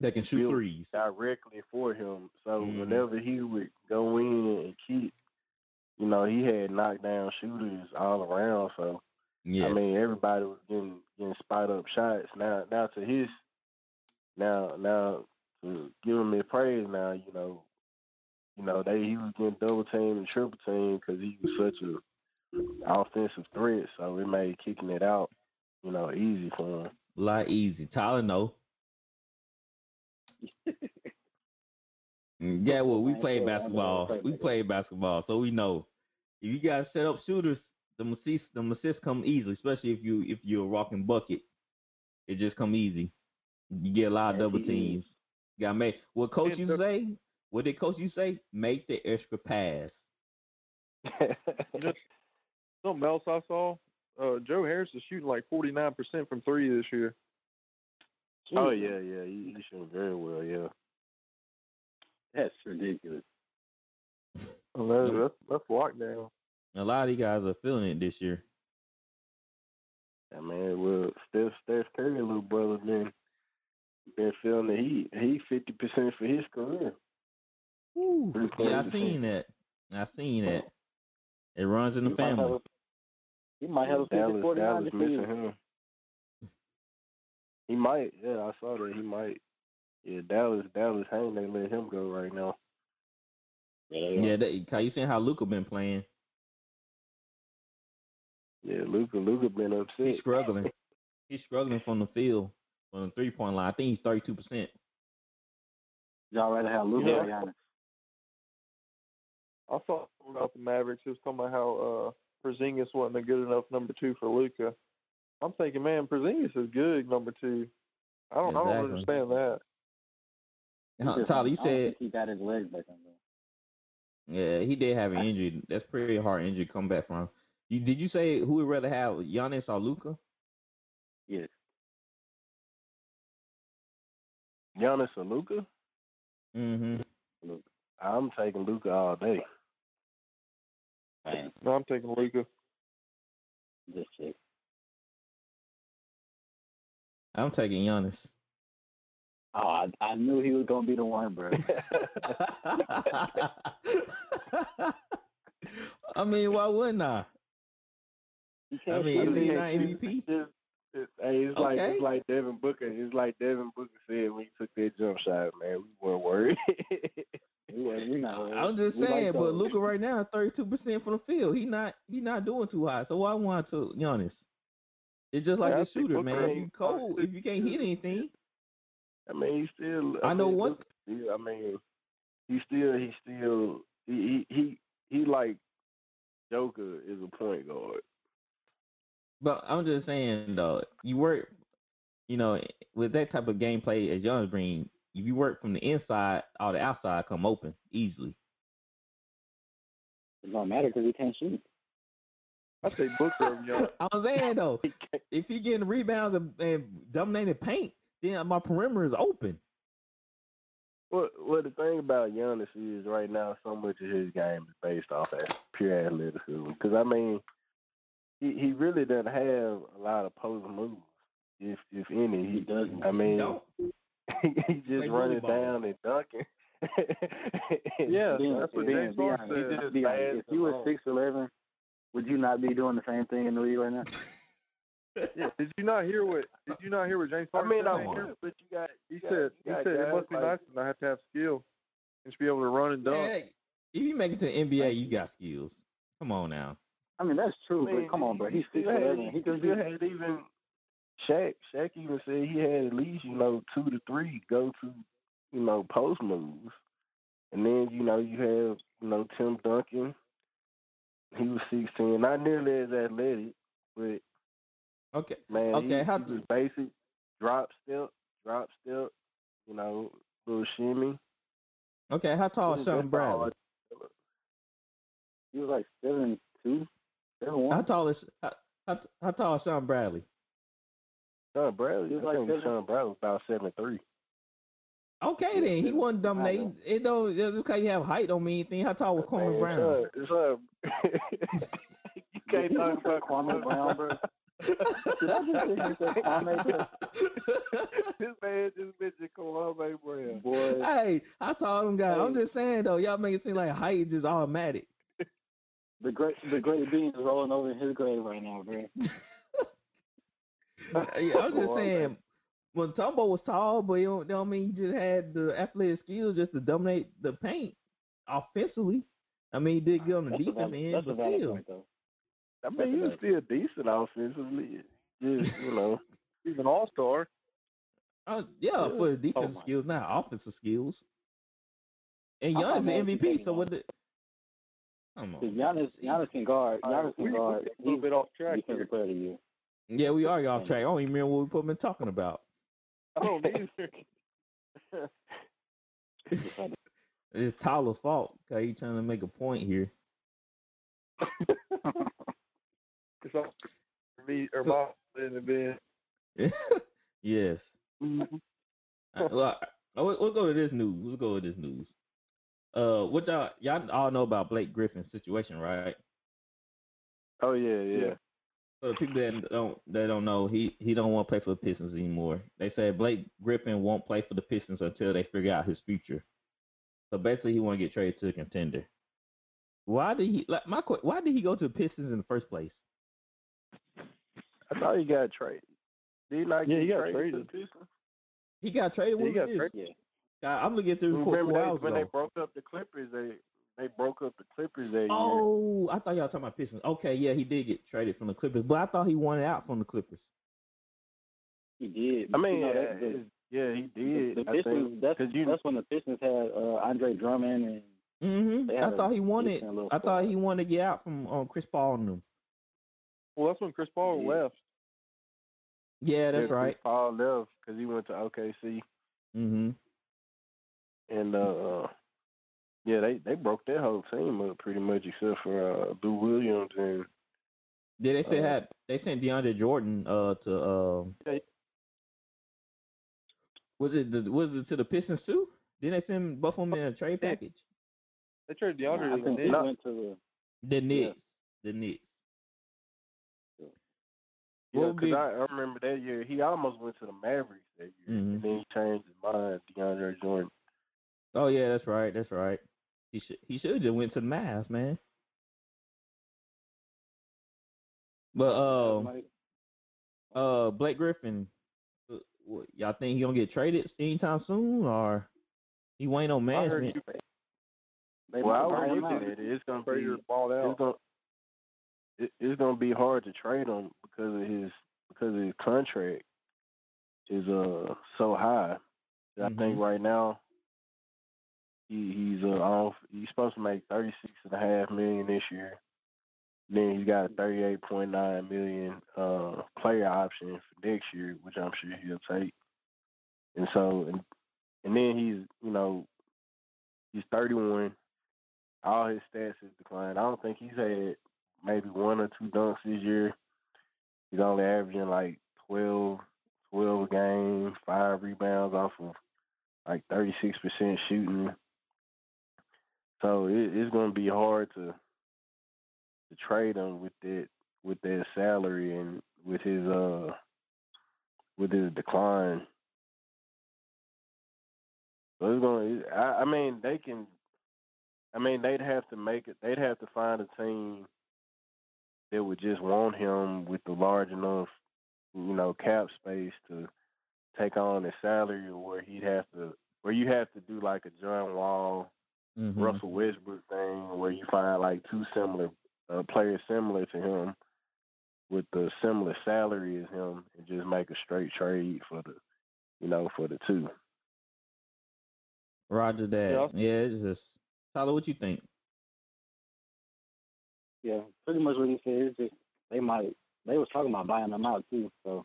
that can shoot Built. threes. directly for him. So Mhm. whenever he would go in and keep, you know, he had knockdown shooters all around. So Yeah. I mean, everybody was getting getting spot up shots. Now, now to his, now, now to give him his praise. Now, you know, you know they he was getting double team and triple team because he was such a offensive threat. So it made kicking it out, you know, easy for him. a lot easy. Tyler, no. Mm, yeah, well, we Man, played so I'm gonna basketball. play We basketball. played basketball, so we know. If you got set up shooters, the assists, the assists come easily, especially if you if you're a rocking bucket. It just come easy. You get a lot of Yes, double teams. You gotta make what coach And you the- say? What did coach you say? Make the extra pass. [LAUGHS] Just something else I saw. Uh, Joe Harris is shooting like forty nine percent from three this year. oh yeah, yeah, he, he shooting very well. Yeah. That's ridiculous. And that's, that's that's lockdown. A lot of these guys are feeling it this year. Yeah, man. Well, Steph, Steph Curry, little brother, been been feeling the heat. He fifty percent for his career. Woo. Three Yeah, I seen that. I seen that. It runs in the He might have family. a- He might have a 50 Dallas, 49 Dallas missing him. He might. Yeah, I saw that. He might. Yeah, Dallas, Dallas, ain't they let him go right now? Yeah, Yeah, that, cause you seen how Luka been playing. Yeah, Luka, Luka been upset. He's struggling. He's struggling from the field, from the three point line. I think he's thirty two percent. Y'all rather have Luka Yeah. or Giannis? I saw something about the Mavericks. It was talking about how uh Porzingis wasn't a good enough number two for Luka. I'm thinking, man, Porzingis is good number two. I don't, I don't Exactly. understand that. He [LAUGHS] Uh, Tyler, you I don't said think he got his legs back on yeah, he did have an injury. That's pretty hard injury to come back from. You did you say who would rather have Giannis or Luka? Yes. Giannis or Luka? Mm-hmm. I'm taking Luka all day. Man, No, I'm taking Luka. just check. I'm taking Giannis. Oh, I, I knew he was gonna be the one, bro. [LAUGHS] I mean, why wouldn't I? I mean, shoot. is he He not can't. MVP? It's, hey, it's like Okay. it's like Devin Booker. It's like Devin Booker said when he took that jump shot, man. We weren't worried. [LAUGHS] We, we not worried. I'm just We like saying, but. Luka right now 32 percent from the field. He not he not doing too high. So why want to Giannis? It's just like Yeah, I a shooter, man. ain't- You cold if you can't hit anything. I mean, he still. I know mean, one- I mean, he still. He still. He he he, he like Joker is a point guard. But I'm just saying though, you work, you know, with that type of gameplay as Giannis Green, if you work from the inside all the outside, come open easily. It don't matter because he can't shoot. I say Booker over Giannis. I'm saying though, [LAUGHS] He can't- if he getting rebounds and, and dominating paint, then my perimeter is open. Well, well, the thing about Giannis is right now, so much of his game is based off as pure athleticism. Because I mean, he he really doesn't have a lot of post moves, if if any. He doesn't. I mean, Don't. [LAUGHS] he just Like running down and dunking. [LAUGHS] Yeah, Being- that's what being- James being Harden said. just being If you were six eleven, would you not be doing the same thing in the league right now? Yeah, did you not hear what? Did you not hear what James I mean, said? I Come on. would, but you got He got- said, you he said it must be like- nice to not have to have skill and just be able to run and dunk. Yeah, if you make it to the NBA, you got skills. Come on now. I mean, that's true, I mean, but come on, bro. He's he still had- eleven. He can still be. had even Shaq. Shaq even said he had at least you know two to three go to you know post moves, and then you know you have you know Tim Duncan. He was sixteen, not nearly as athletic, but Okay. man, Okay, he, how- he was basic drop step, drop step, you know, little shimmy. Okay, how tall is That's Shawn all Bradley? He was like seven two, seven How tall is how, how, how tall is Shawn Bradley? Shawn Bradley, He was I like think seven- Shawn Bradley was about seven three. Okay, then he wasn't I dominating. It don't just because you have height don't mean anything. How tall was Coleman Man, Brown? Sean, Sean, [LAUGHS] you can't You talk said about Kwame Brown, bro. Did I just hear you say Kwame Brown? this man just mentioned Kwame Brown. Boy, hey, I saw them guys. I'm just saying though, y'all make it seem like height is just automatic. The great the great being is rolling over in his grave right now, bro. [LAUGHS] [LAUGHS] Yeah, I was just saying, when Tumbo was tall, but you don't, don't mean he just had the athletic skills just to dominate the paint offensively. I mean, he did good on the That's a defense valid, end, that's but still. point, though. I mean, he was still decent offensively. Just you know, [LAUGHS] He's an all star. Oh, uh, yeah, Yeah. for his defensive skills, not offensive skills. And I Young thought is the MVP, so on. what the Come Because on. Giannis, Giannis can guard. Giannis we, can we guard. get a little bit off track defensive here. player of the year. Yeah, we are off track. I don't even remember what we put been talking about. [LAUGHS] I don't. [LAUGHS] [LAUGHS] It's Tyler's fault. Cause he trying to make a point here. It's all for me or my in the bed. yes. Mm-hmm. Uh, well, uh, we'll, we'll go to this news. Let's go with this news. Uh, what y'all y'all all know about Blake Griffin's situation, right? oh yeah, yeah. For the people that don't that don't know, he he don't want to play for the Pistons anymore. They said Blake Griffin won't play for the Pistons until they figure out his future. So basically, he want to get traded to a contender. Why did he like my? Why did he go to the Pistons in the first place? I thought he got traded. Did he not Yeah, he got traded? to traded. the Pistons? He got traded. Yeah, What he got was this? traded. Yeah. I- I'm looking through the report Remember four they, hours when ago. they broke up the Clippers? They they broke up the Clippers that year. Oh, I thought y'all talking about Pistons. Okay, yeah, he did get traded from the Clippers, but I thought he wanted out from the Clippers. He did. I mean, you know, yeah, that- yeah, he did. the I Pistons. think, that's 'cause you, that's when the Pistons had uh, Andre Drummond and hmm I thought he wanted. decent little I thought he wanted to get out from um, Chris Paul and them. Well, that's when Chris Paul Yeah. left. Yeah, that's yeah, Chris right. Paul left because he went to OKC, hmm and uh, yeah, they they broke their whole team up pretty much except for uh, Lou Williams and Did they say Uh, had they sent DeAndre Jordan uh to um Yeah. was it the was it to the Pistons too? Didn't they send both of them in a trade Yeah. package? They traded DeAndre to the think he Knicks. went to the. The Knicks. The Knicks. What yeah, because I, I remember that year he almost went to the Mavericks that year, Mhm. and then he changed his mind. DeAndre Jordan. Oh yeah, that's right. That's right. He should he should just went to the Mavs, man. But uh, uh, Blake Griffin, uh, what, y'all think he gonna get traded anytime soon, or he waiting on I management? they Well, I buy was him at it. It's gonna be it's gonna it, it's gonna be hard to trade him because of his because of his contract is uh so high. I think right now he he's uh off he's supposed to make thirty six and a half million this year. Then he's got a thirty eight point nine million uh player option for next year, which I'm sure he'll take. And so and and then he's you know he's thirty one. All his stats has declined. I don't think he's had maybe one or two dunks this year. He's only averaging like 12, 12 a game, five rebounds off of like 36% shooting. So it, it's going to be hard to to trade him with that with that salary and with his uh with his decline. So it's going. to I, I mean, they can. I mean, they'd have to make it. They'd have to find a team that would just want him with the large enough, you know, cap space to take on his salary, or where he'd have to, where you have to do like a John Wall, Mhm. Russell Westbrook thing, where you find like two similar uh, players similar to him with the similar salary as him, and just make a straight trade for the, you know, for the two. Roger that. Yeah. Yeah, it's just Tyler. What you think? Yeah, pretty much what he said. It's just they might. They was talking about buying him out too. So,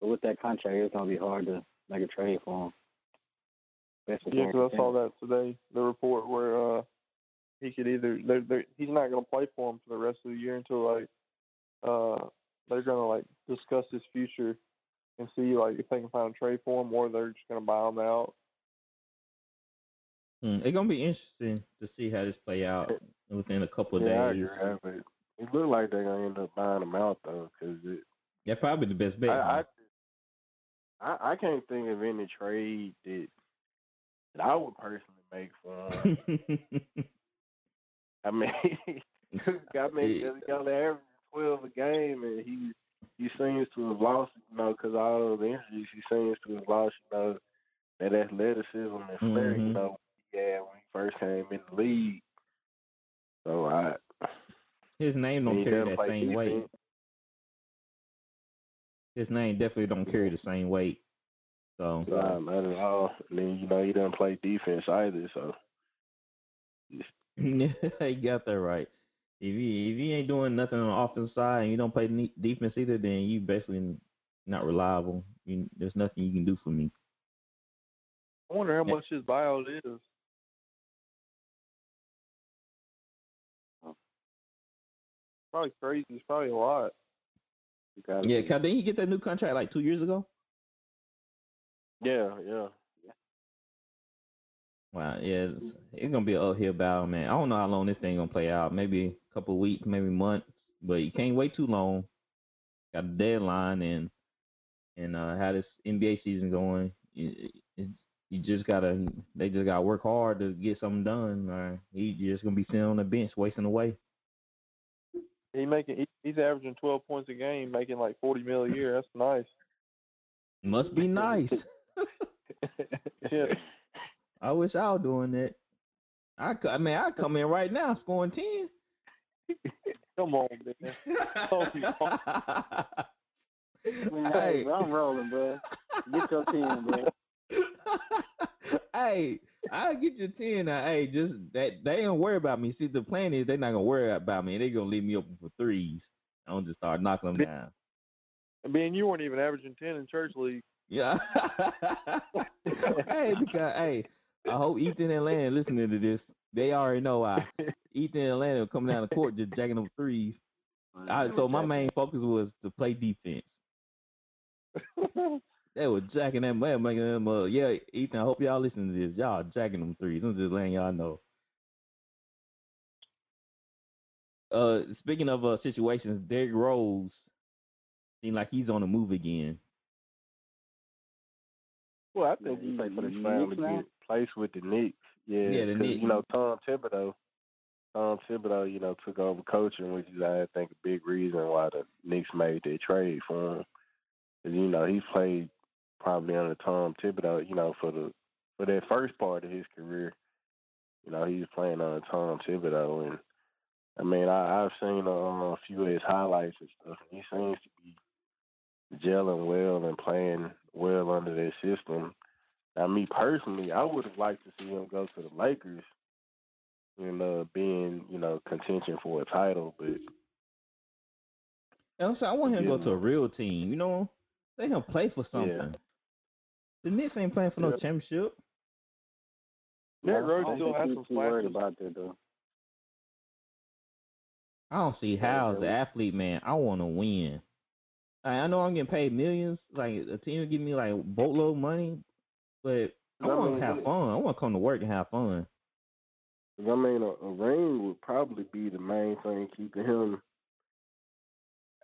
but with that contract, it's gonna be hard to make a trade for him. Especially Yeah, for because I saw that today. The report where uh he could either they're, they're, he's not going to play for him for the rest of the year until like uh they're going to like discuss his future and see like if they can find a trade for him or they're just going to buy him out. Hmm, It's gonna be interesting to see how this play out within a couple of yeah, days. agree, but it looked like they're gonna end up buying him out though, because it. Yeah, probably the best bet. I, I I I can't think of any trade that that I would personally make huh? I mean, [LAUGHS] I mean, Yeah. only averaging twelve a game, and he he seems to have lost, you know, because all of the injuries, he seems to have lost, you know, that athleticism and flair, Mhm. you know, he had when he first came in the league. So I, His name don't carry that same weight. His name definitely don't carry the same weight. So Nah, not at all. And then you know he doesn't play defense either. So [LAUGHS] you got that right. If you if you ain't doing nothing on the offensive side and you don't play ne- defense either, then you basically not reliable. You, there's nothing you can do for me. I wonder how Yeah. much his buyout is. Probably crazy. It's probably a lot. Yeah, be- Cal, didn't he get that new contract like two years ago? Yeah, yeah. Wow, yeah, it's, it's gonna be an uphill battle, man. I don't know how long this thing gonna play out. Maybe a couple of weeks, maybe months, but you can't wait too long. Got a deadline and and uh, how this NBA season going. You, you just gotta, they just gotta work hard to get something done. Or he just gonna be sitting on the bench wasting away. He making he, he's averaging twelve points a game, making like forty mil a year. That's nice. Must be [LAUGHS] nice. Yeah. I wish I was doing that. I, I mean, I come in right now scoring ten. Come on, man. [LAUGHS] Man, Hey. hey, I'm rolling, bro. Get your team, bro. hey, I'll get you ten. Now. Hey, just that they don't worry about me. See, the plan is they're not gonna worry about me. They're gonna leave me open for threes. I'm just start knocking them down. I mean, you weren't even averaging ten in church league. Yeah. hey, because hey, I hope Ethan and Landon listening to this. They already know I Ethan and Landon were coming down the court just jacking them threes. I, so my main focus was to play defense. [LAUGHS] They were jacking them, man, making them. Uh, yeah, Ethan. I hope y'all listening to this. Y'all jacking them threes. I'm just letting y'all know. Uh, speaking of uh situations, Derrick Rose seemed like he's on the move again. Well, I think he Play for the Knicks now? placed with the Knicks. Yeah, Yeah, the Knicks. You know, Tom Thibodeau. Tom Thibodeau, you know, took over coaching, which is I think a big reason why the Knicks made their trade for him. him. 'Cause, you know, he played probably under Tom Thibodeau, you know, for the for that first part of his career. You know, he was playing under Tom Thibodeau, and I mean, I, I've seen uh, a few of his highlights and stuff. And he seems to be gelling well and playing well under their system. Now, me personally, I would have liked to see him go to the Lakers and uh, being, you know, contention for a title. But And so I want him to go to a real team. You know, let him play for something. Yeah. The Knicks ain't playing for no championship. Derrick I Rose still think has he's some too worried flashes. about that though. I don't see how as an athlete, man. I want to win. I, know I'm getting paid millions. Like a team will give me like boatload of money, but I want to have fun. I want to come to work and have fun. I mean, a, a ring would probably be the main thing keeping him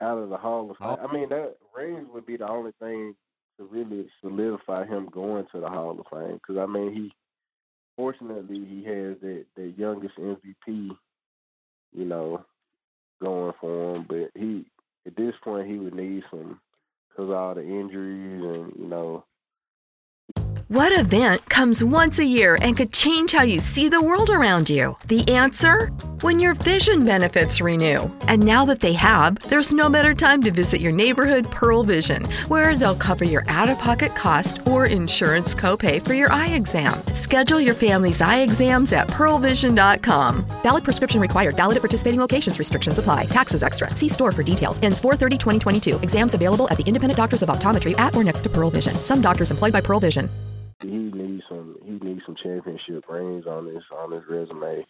out of the Hall of Fame. Oh. I mean, that rings would be the only thing to really solidify him going to the Hall of Fame. Because I mean, he fortunately he has that that youngest MVP, you know, going for him. But he at this point he would need some because all the injuries and you know What event comes once a year and could change how you see the world around you? The answer? When your vision benefits renew. And now that they have, there's no better time to visit your neighborhood Pearle Vision, where they'll cover your out of pocket cost or insurance copay for your eye exam. Schedule your family's eye exams at pearlevision.com. Valid prescription required, valid at participating locations, restrictions apply, taxes extra. See store for details. Ends 430 2022. Exams available at the independent doctors of optometry at or next to Pearle Vision. Some doctors employed by Pearle Vision. He needs some he needs some championship rings on his on his resume.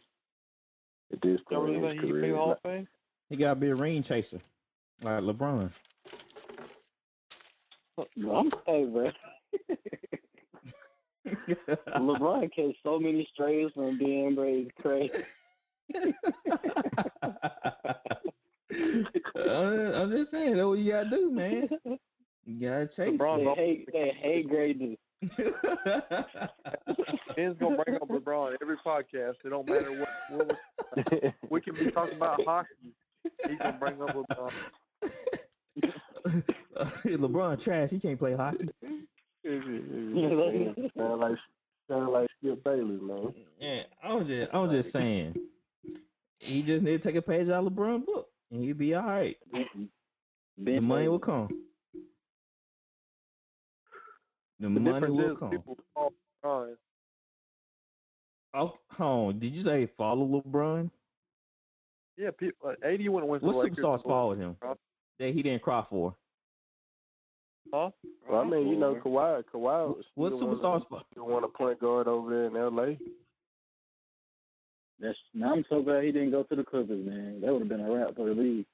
At this point in his think he can career, the Hall of Fame? He gotta be a ring chaser, like LeBron. Bro, I'm hey, bro. LeBron catch so many strays from being Brady. Crazy. I'm just saying, that's what you gotta do, man. You gotta chase. LeBron- They Bro. hate, they hate greatness. [LAUGHS] Ben's gonna bring up LeBron every podcast. It don't matter what, what we, [LAUGHS] we can be talking about hockey. He's gonna bring up LeBron. [LAUGHS] LeBron trash. He can't play hockey. sound like sound like Skip Bayless, man. Yeah, I was just I was just saying. He just need to take a page out of LeBron book, and he'd be all right. Mm-hmm. The money will come. The The money will come. people follow LeBron. Oh, hold on. Did you say follow LeBron? Yeah, people. Uh, AD wouldn't win. for What superstars followed him that he didn't cry for? Huh? Well, I mean, you know, Kawhi, Kawhi was What still superstars? wanna- want a point guard over there in L.A. That's now I'm so glad he didn't go to the Clippers, man. That would have been a wrap for the league.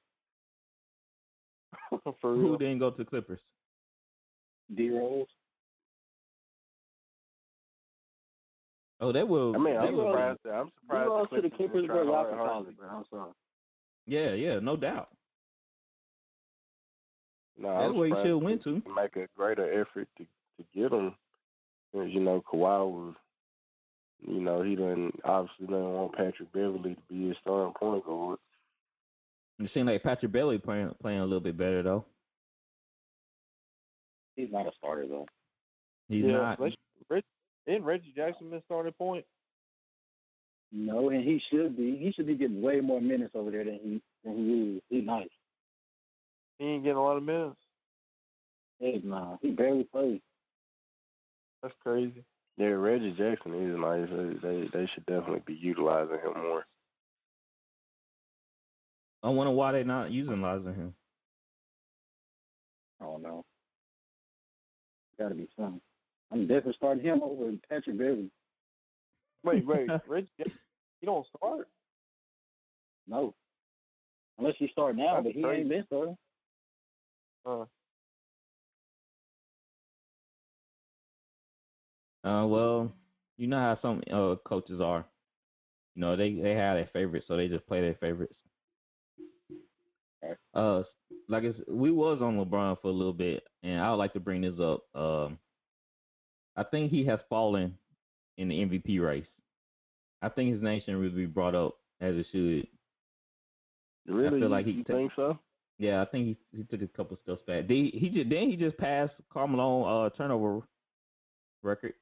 [LAUGHS] for Who didn't go to the Clippers? D Rose. Oh, they will. I mean, they I'm will- surprised. That, I'm D surprised Rose to the didn't Clippers, try bro. Y'all hard- can hard call to- it, bro. I'm sorry. Yeah, yeah, no doubt. No, That's I'm where you surprised should went to. to make a greater effort to to get him. Because, You know, Kawhi was, you know, he didn't obviously didn't want Patrick Beverley to be his starting point guard. It seemed like Patrick Beverley playing playing a little bit better though. He's not a starter though. He's yeah, not. Reg, Reg, isn't Reggie Jackson been starting point? No, and he should be. He should be getting way more minutes over there than he than he is. He's nice. He ain't getting a lot of minutes. He's nah. He barely plays. That's crazy. Yeah, Reggie Jackson is nice. They they, they should definitely be utilizing him more. I wonder why they're not utilizing him. I don't know. Got to be something. I'm definitely starting him over in Patrick Beverley. Wait, wait, [LAUGHS] Reggie you don't start? No, unless he start now, That's but he crazy. ain't been starting. Uh, Uh, well, you know how some uh coaches are. You know, they they have their favorites, so they just play their favorites. Uh, like it's, we was on LeBron for a little bit, and I would like to bring this up. Um, I think he has fallen in the MVP race. I think his name shouldn't really be brought up as it should. Really, feel like he you take- think so? Yeah, I think he he took a couple steps back. He, he just then he just passed Carmelo uh turnover record.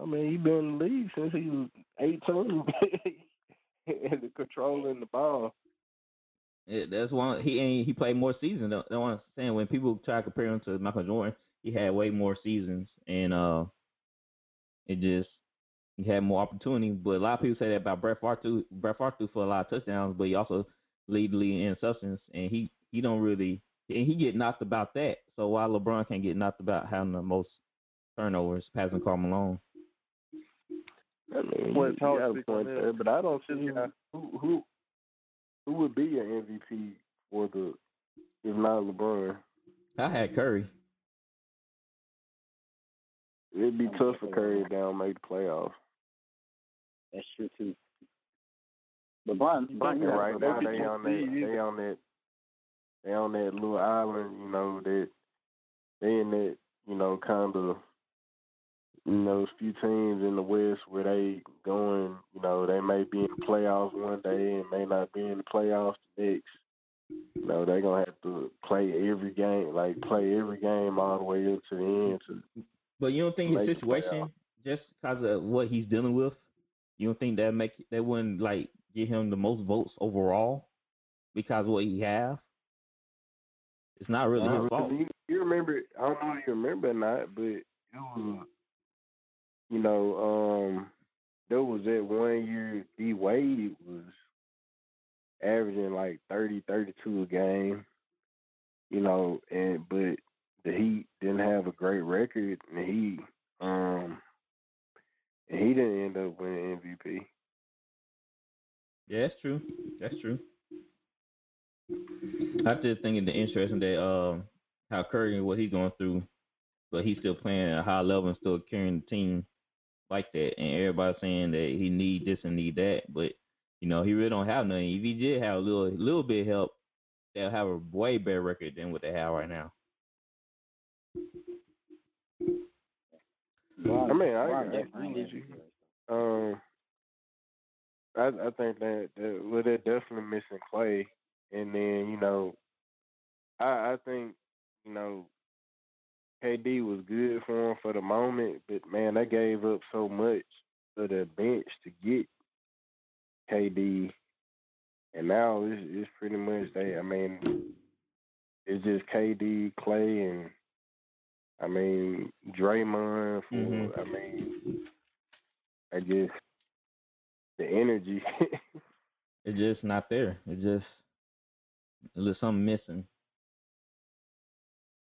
I mean, he been in the league since he was 18 [LAUGHS] and controlling the ball. It, that's one he ain't he played more seasons. That's what I'm saying. When people try to compare him to Michael Jordan, he had way more seasons, and uh, it just he had more opportunity. But a lot of people say that about Brett Favre too. Brett Favre threw for a lot of touchdowns, but he also lead the league in substance, and he he don't really and he get knocked about that. So why LeBron can't get knocked about having the most turnovers, passing Carmelo? I mean, Well, you, it's hard you to got a point there, but I don't see Yeah. who who who would be an MVP for the if not LeBron. I had Curry. It'd be tough for with Curry LeBron. to down make the playoffs. That's true too. LeBron, LeBron And got right LeBron now can't they on that they on that they on that little island, you know, that they in that, you know, kind of you know, a few teams in the West where they going, you know, they may be in the playoffs one day and may not be in the playoffs the next. You know, they're gonna have to play every game, like play every game all the way up to the end. To, But you don't think his the situation, just because of what he's dealing with, you don't think that make that wouldn't like give him the most votes overall because of what he have? It's not really his fault. You, you remember? I don't know if you remember or not, but it was, you know, um, there was that one year D Wade was averaging like 30, 32 a game, you know, and but the Heat didn't have a great record, and he, um, and he didn't end up winning MVP. Yeah, that's true. That's true. I just think it's interesting that um how Curry and what he's going through, but he's still playing at a high level and still carrying the team like that. And everybody saying that he need this and need that, but you know he really don't have nothing. If he did have a little little bit of help, they'll have a way better record than what they have right now. LeBron, I mean, I- definitely agree with you. Um, I I think that, that well, they're definitely missing Clay, and then you know, I I think you know KD was good for him for the moment, but man, they gave up so much for the bench to get KD, and now it's, it's pretty much they. I mean, it's just KD, Clay, and I mean Draymond. For Mhm. I mean, I just the energy. [LAUGHS] It's just not there. It's just there's something missing.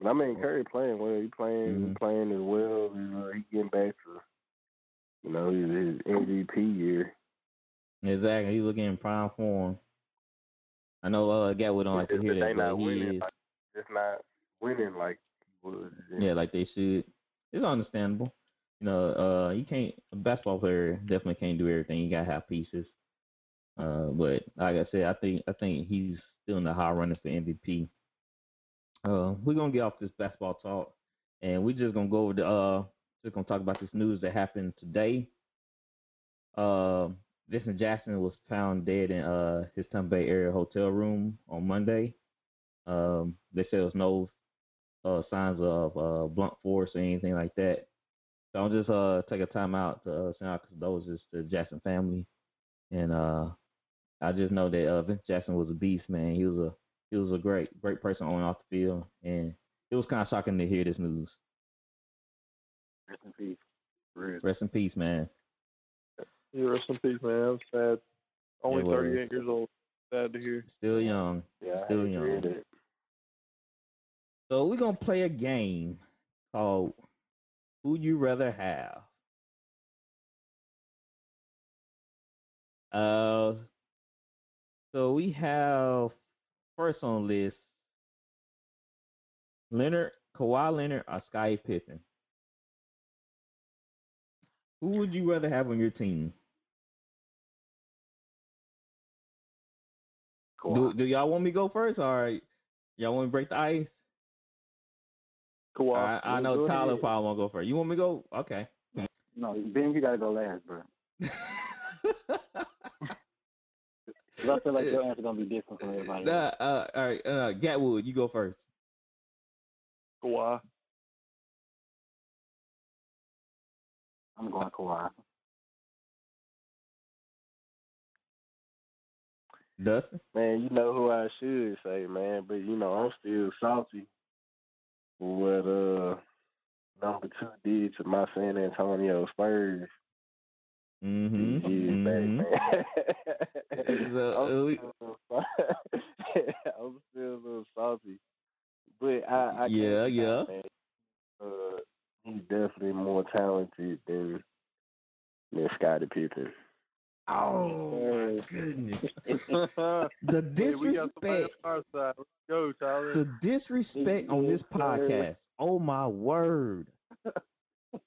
But I mean, Curry playing well. He playing, he Mhm. playing as well. You he getting back to, you know, his, his MVP year. Exactly. He's looking in prime form. I know uh Gatwood don't like to hear that, but not he winning. is. Like, it's not winning like Yeah, like they should. It's understandable. You know, uh, you can't a basketball player definitely can't do everything. You gotta have pieces. Uh, but like I said, I think I think he's still in the high running for MVP. Uh, we're gonna get off this basketball talk, and we're just gonna go over the uh, just gonna talk about this news that happened today. Uh, Vincent Jackson was found dead in uh his Tampa Bay area hotel room on Monday. Um, they said there was no uh, signs of uh, blunt force or anything like that. So I'll just uh, take a time out to uh, send our condolences to the Jackson family, and uh, I just know that uh, Vince Jackson was a beast, man. He was a he was a great great person on and off the field, and it was kind of shocking to hear this news. Rest in peace. Real. Rest in peace, man. Yeah, rest in peace, man. I'm sad. Only It 38 years old. Sad to hear. Still young. Yeah, Still hate young. that. So we're gonna play a game called Who You Rather Have. Uh, so we have first on the list Leonard, Kawhi Leonard, or Scottie Pippen. Who would you rather have on your team? Do, do y'all want me to go first, or y'all want me to break the ice? Kawhi. I, I know Tyler ahead. probably want to go first. You want me to go? Okay. No, Ben, you gotta go last, bro. [LAUGHS] 'Cause I feel like your answer gonna be different from everybody. Nah, else. uh, all right, uh, Gatwood, you go first. Kawhi. I'm going Kawhi. Dustin. Man, you know who I should say, man, but you know I'm still salty for what uh number two did to my San Antonio Spurs. Mm-hmm. Mm-hmm. [LAUGHS] I'm, still a little sal- [LAUGHS] I'm still a little salty, but I, I Yeah, yeah. Uh, he's definitely more talented than than Scottie Pippen. Oh my goodness. [LAUGHS] The Hey, we got somebody disrespect. on our side. Let's go. The disrespect on this podcast. Oh my word.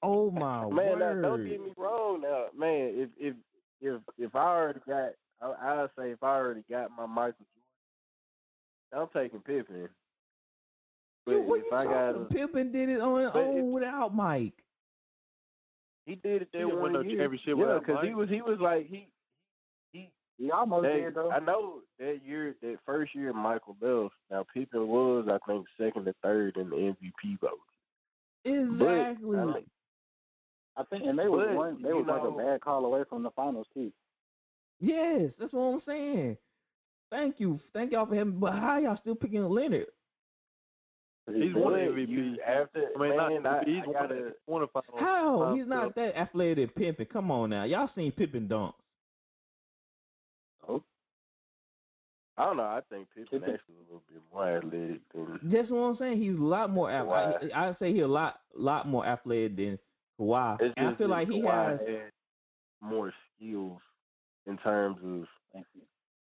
Oh my [LAUGHS] Man, word. don't get me wrong. Now, man, if if if if I already got, I, I'd say if I already got my Michael Jordan, I'm taking Pippen. But Dude, what if you I got? Pippen did it on own without Mike. He did it He that didn't one win year. championship yeah, without he was he was like he he. He almost That, did though. I know that year, that first year, Michael left. Now Pippen was, I think, second or third in the MVP vote. Exactly. I mean, I think, and they was But, one. They you was like a bad call away from the finals too. yes, that's what I'm saying. Thank you. Thank y'all for having but how y'all still picking Leonard? He's one but MVP. After, I mean, man, not I, he's I one, gotta, one of finals. How? finals He's not stuff. that athletic Pippen. Come on now. Y'all seen Pippen dunks. Oh. I don't know. I think Pippen Pippen- actually a little bit more athletic than. That's what I'm saying. He's a lot more athletic. I, I'd say he's a lot lot more athletic than Kawhi. It's And I feel that like he Kawhi has more skills in terms of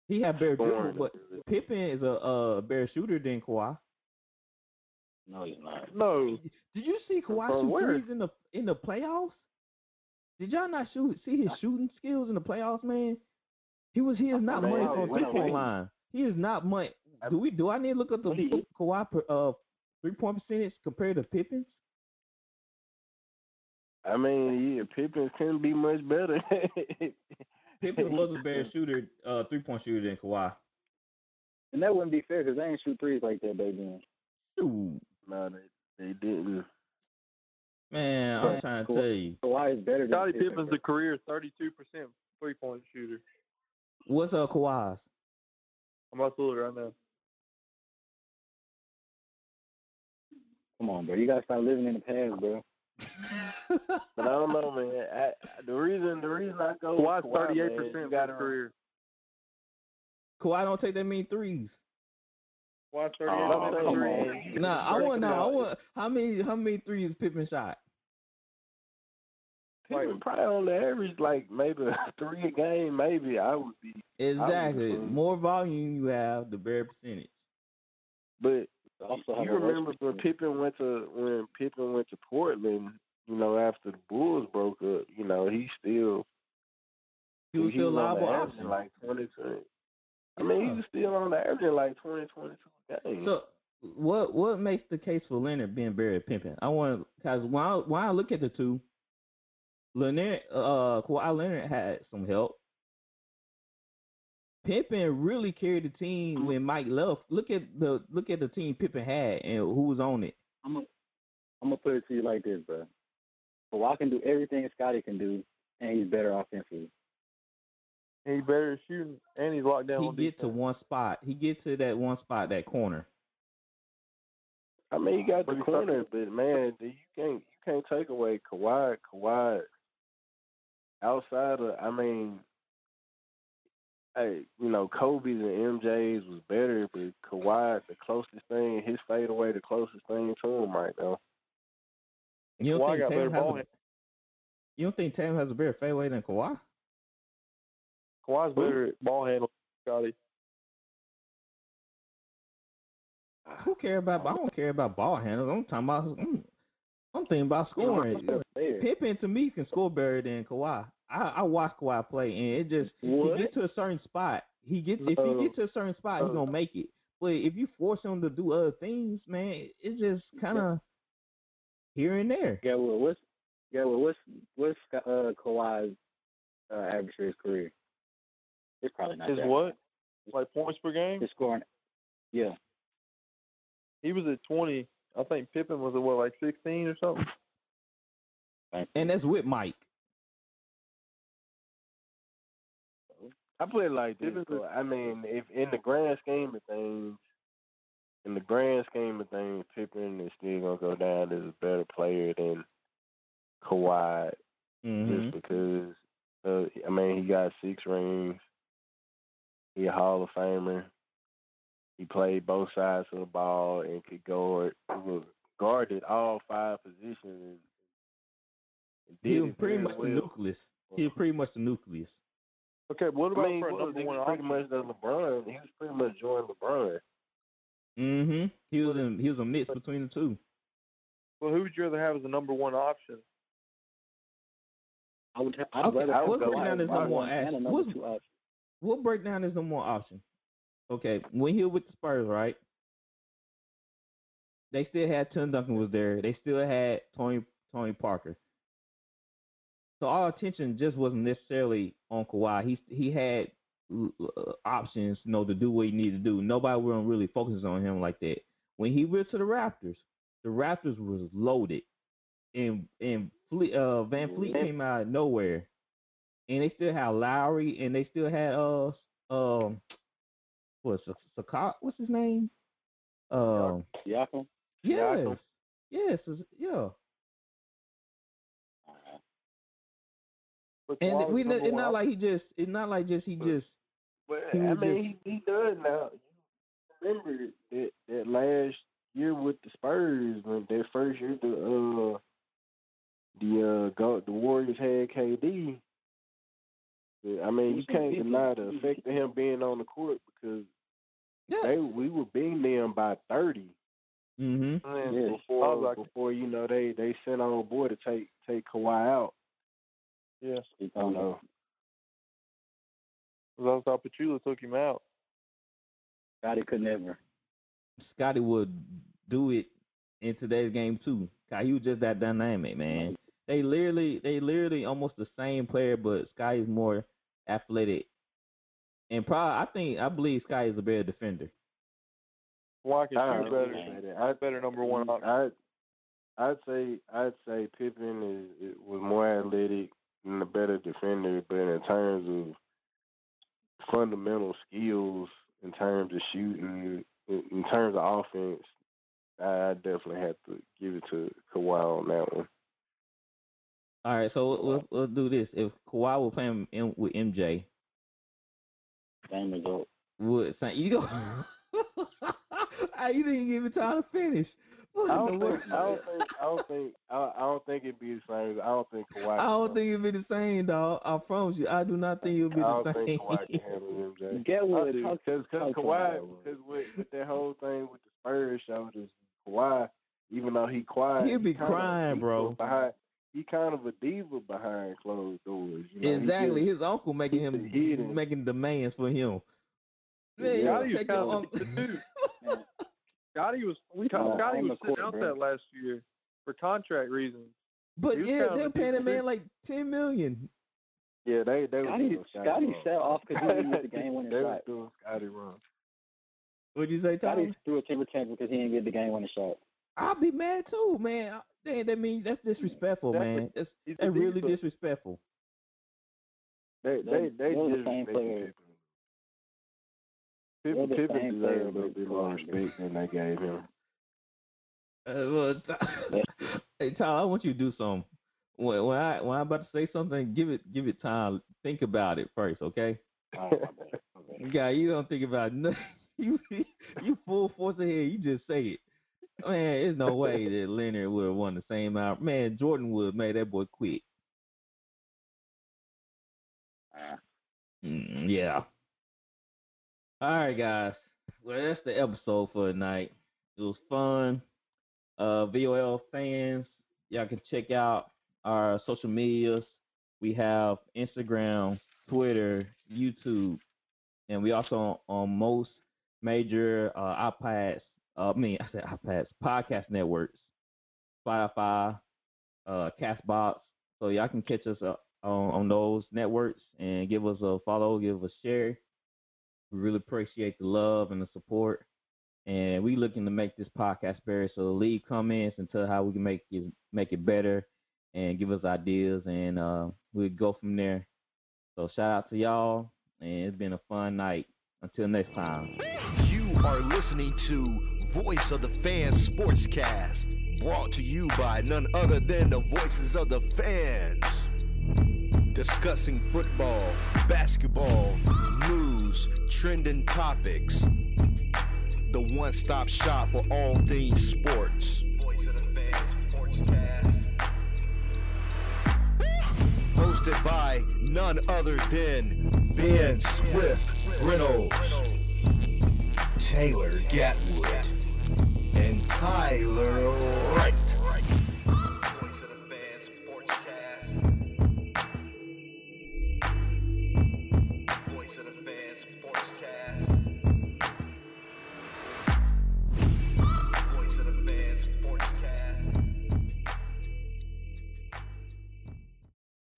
he had better scoring. dribble, but Pippen is a uh, better shooter than Kawhi. No, he's not. No. Did you see Kawhi From shoot where? threes in the in the playoffs? Did y'all not shoot see his shooting skills in the playoffs, man? He was he is not Man, much he on went three point line. He is not much. Do we do I need to look up the What Kawhi per, uh three point percentage compared to Pippen? I mean, yeah, Pippen couldn't be much better. [LAUGHS] Pippen was a better shooter, uh three point shooter than Kawhi. And that wouldn't be fair because they ain't shoot threes like that baby. then. Shoot. No, they they didn't. Man, I'm But trying to Ka- tell you. Kawhi is better than Scottie Pippen's a career 32% three point shooter. What's up, Kawhi? I'm about to look right now. Come on, bro. You gotta stop living in the past, bro. [LAUGHS] But I don't know, man. I, the reason the reason I go Kawhi's with Kawhi, 38% man, for you his gotta career. Kawhi don't take that many threes. Kawhi's Oh, 38% for his come on. Nah, I want it to know. I out. want how many how many threes Pippen shot? Pippen probably on the average like maybe [LAUGHS] three a game, maybe I would be. Exactly. assume. More volume you have, the better percentage. But Also have you remember when percentage. Pippen went to when Pippen went to Portland, you know, after the Bulls broke up, you know, he still He was still on liable the option. average like twenty twenty. I mean, he was still on the average like 20, 22 games. So what what makes the case for Leonard being better at pimping? I want because when I, when I look at the two, Leonard uh Kawhi Leonard had some help. Pippen really carried the team when Mike left. Look at the look at the team Pippen had and who was on it. I'm gonna I'm gonna put it to you like this, bro. Kawhi can do everything Scottie can do, and he's better offensively. He's better at shooting, and he's locked down He on get to one spot. He get to that one spot, that corner. I mean, you got But the he corner, but man, [LAUGHS] you can't you can't take away Kawhi. Kawhi outside of, I mean, hey, you know, Kobe's and MJ's was better, but Kawhi, the closest thing, his fadeaway, the closest thing to him right now. You don't Kawhi think got better Tatum has ball a, hand. you don't think Tatum has a better fadeaway than Kawhi? Kawhi's better at ball handling Scottie. Who care about? I don't care about ball handles. I'm talking about. I'm, I'm thinking about scoring. Pippen to me can score better than Kawhi. I, I watch Kawhi play, and it just What? he get to a certain spot. He get if he get to a certain spot, he No. gonna make it. But if you force him to do other things, man, it's just kind of here and there. Yeah, well, what's yeah, well, what's what's uh, Kawhi's uh, average for his career? It's probably not His that. what? Like points per game? His scoring. Yeah, He was at 20. I think Pippen was at what, like 16 or something? And that's with Mike. I put it like this. Pippen- though. I mean, if in the grand scheme of things, in the grand scheme of things, Pippen is still gonna go down as a better player than Kawhi hmm just because uh, I mean he got six rings. He a Hall of Famer. He played both sides of the ball and could guard well, guarded all five positions and, and He was pretty very much the nucleus. He was pretty much the nucleus. Okay, what I about mean, for a what was number he one was pretty much the LeBron. He was pretty much joining LeBron. Mm-hmm. He was in, he was a mix between the two. Well, who would you rather have as the number one option? I would. Ha- I'd Okay, rather I have would break Kawhi down as his my number one one and a action. number What's- two option. We'll break down his number one option. Okay, when he was with the Spurs, right? They still had Tim Duncan was there. They still had Tony Tony Parker. So our attention just wasn't necessarily on Kawhi. He he had uh, options, you know, to do what he needed to do. Nobody was really focusing on him like that. When he went to the Raptors, the Raptors was loaded, and and Fle- uh, VanVleet came out of nowhere, and they still had Lowry, and they still had uh um what's Sakat? What's his name? Um, Siakam. yes, Siakam. yes, yeah. But And we it's one not like he just it's not like just he just But He I mean, he, he does now. You remember that that last year with the Spurs when their first year the uh the uh go, the Warriors had KD. But, I mean, you can't deny the effect of him being on the court because yeah. they we were beating them by thirty Mm-hmm. And Yeah. I before like, before you know they they sent on board to take take Kawhi out. yeah, You know, because I thought Pachulia took him out. Scottie could never. Scottie would do it in today's game too. 'Cause he was just that dynamic, man. They literally, they literally almost the same player, but Scottie's more athletic. And probably, I think, I believe Scottie is a better defender. Kawhi can I shoot better. understand that. I Better number one option. I'd I'd say I'd say Pippen is, is was more athletic and a better defender, but in terms of fundamental skills, in terms of shooting, in, in terms of offense, I, I definitely have to give it to Kawhi on that one. All right, so we'll, we'll, we'll do this. If Kawhi was playing M- with MJ, Same result. would Saint you go? [LAUGHS] Ah, you didn't give me time to finish. What I don't think I don't think I don't think I, I don't think it'd be the same. I don't think Kawhi. I don't think it'll be the same, dog. I promise you. I do not think it'll be the same. I don't same. think Kawhi can [LAUGHS] handle MJ. Get I with it. because talk Kawhi, because with, with that whole thing with the Spurs shoulders, Kawhi, even though he quiet, He'll be he crying, bro. Behind, he kind of a diva behind closed doors. You know? Exactly. just- His uncle making him hidden. making demands for him. Man, Yeah. you Gotti was take kind your of uncle- the dude. Gotti was We Gotti talking on was sitting court, out bro. that last year for contract reasons. But yeah, they're paying a man like ten million. yeah, they they were Scottie, doing Scottie Scottie wrong. fell off because [LAUGHS] he didn't get the game winning shot. they were doing Scottie wrong. What'd you say, Scottie threw a temper tantrum because he didn't get the game winning shot. I'll be mad too, man. Dang, that mean that's disrespectful, That's man. That's, He's a that's really diva. disrespectful. They They're- they they they're the just same respected player. Pippen. Pippen, They're the Pippen same player, deserved a but bit more Kawhi respect than they gave him. Uh, well, [LAUGHS] hey, Tom, I want you to do something. When, when I when I'm about to say something, give it give it time. Think about it first, okay? Oh, my bad. My bad. [LAUGHS] Guy, you don't think about [LAUGHS] nothing. You you full force ahead. You just say it. Man, there's no way that Leonard would have won the same out. Man, Jordan would have made that boy quit. Ah. Mm, yeah. All right, guys. Well, that's the episode for tonight. It was fun. Uh, VOL fans, y'all can check out our social medias. We have Instagram, Twitter, YouTube, and we also on, on most major uh, iPads. Uh, I mean, [LAUGHS] I said iPads, podcast networks, Spotify, uh, Castbox. So y'all can catch us uh, on, on those networks and give us a follow, give us a share. We really appreciate the love and the support. And we looking to make this podcast better. So leave comments and tell how we can make it make it better and give us ideas and uh we'll go from there. So shout out to y'all and it's been a fun night. Until next time. You are listening to Voice of the Fans Sportscast, brought to you by none other than the voices of the fans. Discussing football, basketball, news, trending topics. The one stop shop for all things sports. Voice of the Fans Sportscast. Hosted by none other than Ben Swift Reynolds. Taylor Gatwood, and Tyler Wright.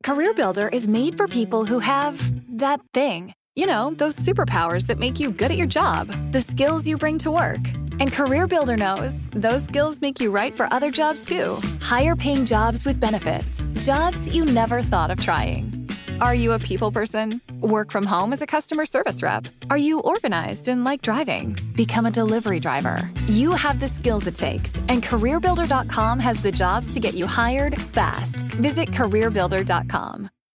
CareerBuilder is made for people who have that thing. You know, those superpowers that make you good at your job, the skills you bring to work. And CareerBuilder knows those skills make you right for other jobs too. Higher paying jobs with benefits, jobs you never thought of trying. Are you a people person? Work from home as a customer service rep? Are you organized and like driving? Become a delivery driver. You have the skills it takes, and CareerBuilder.com has the jobs to get you hired fast. Visit CareerBuilder.com.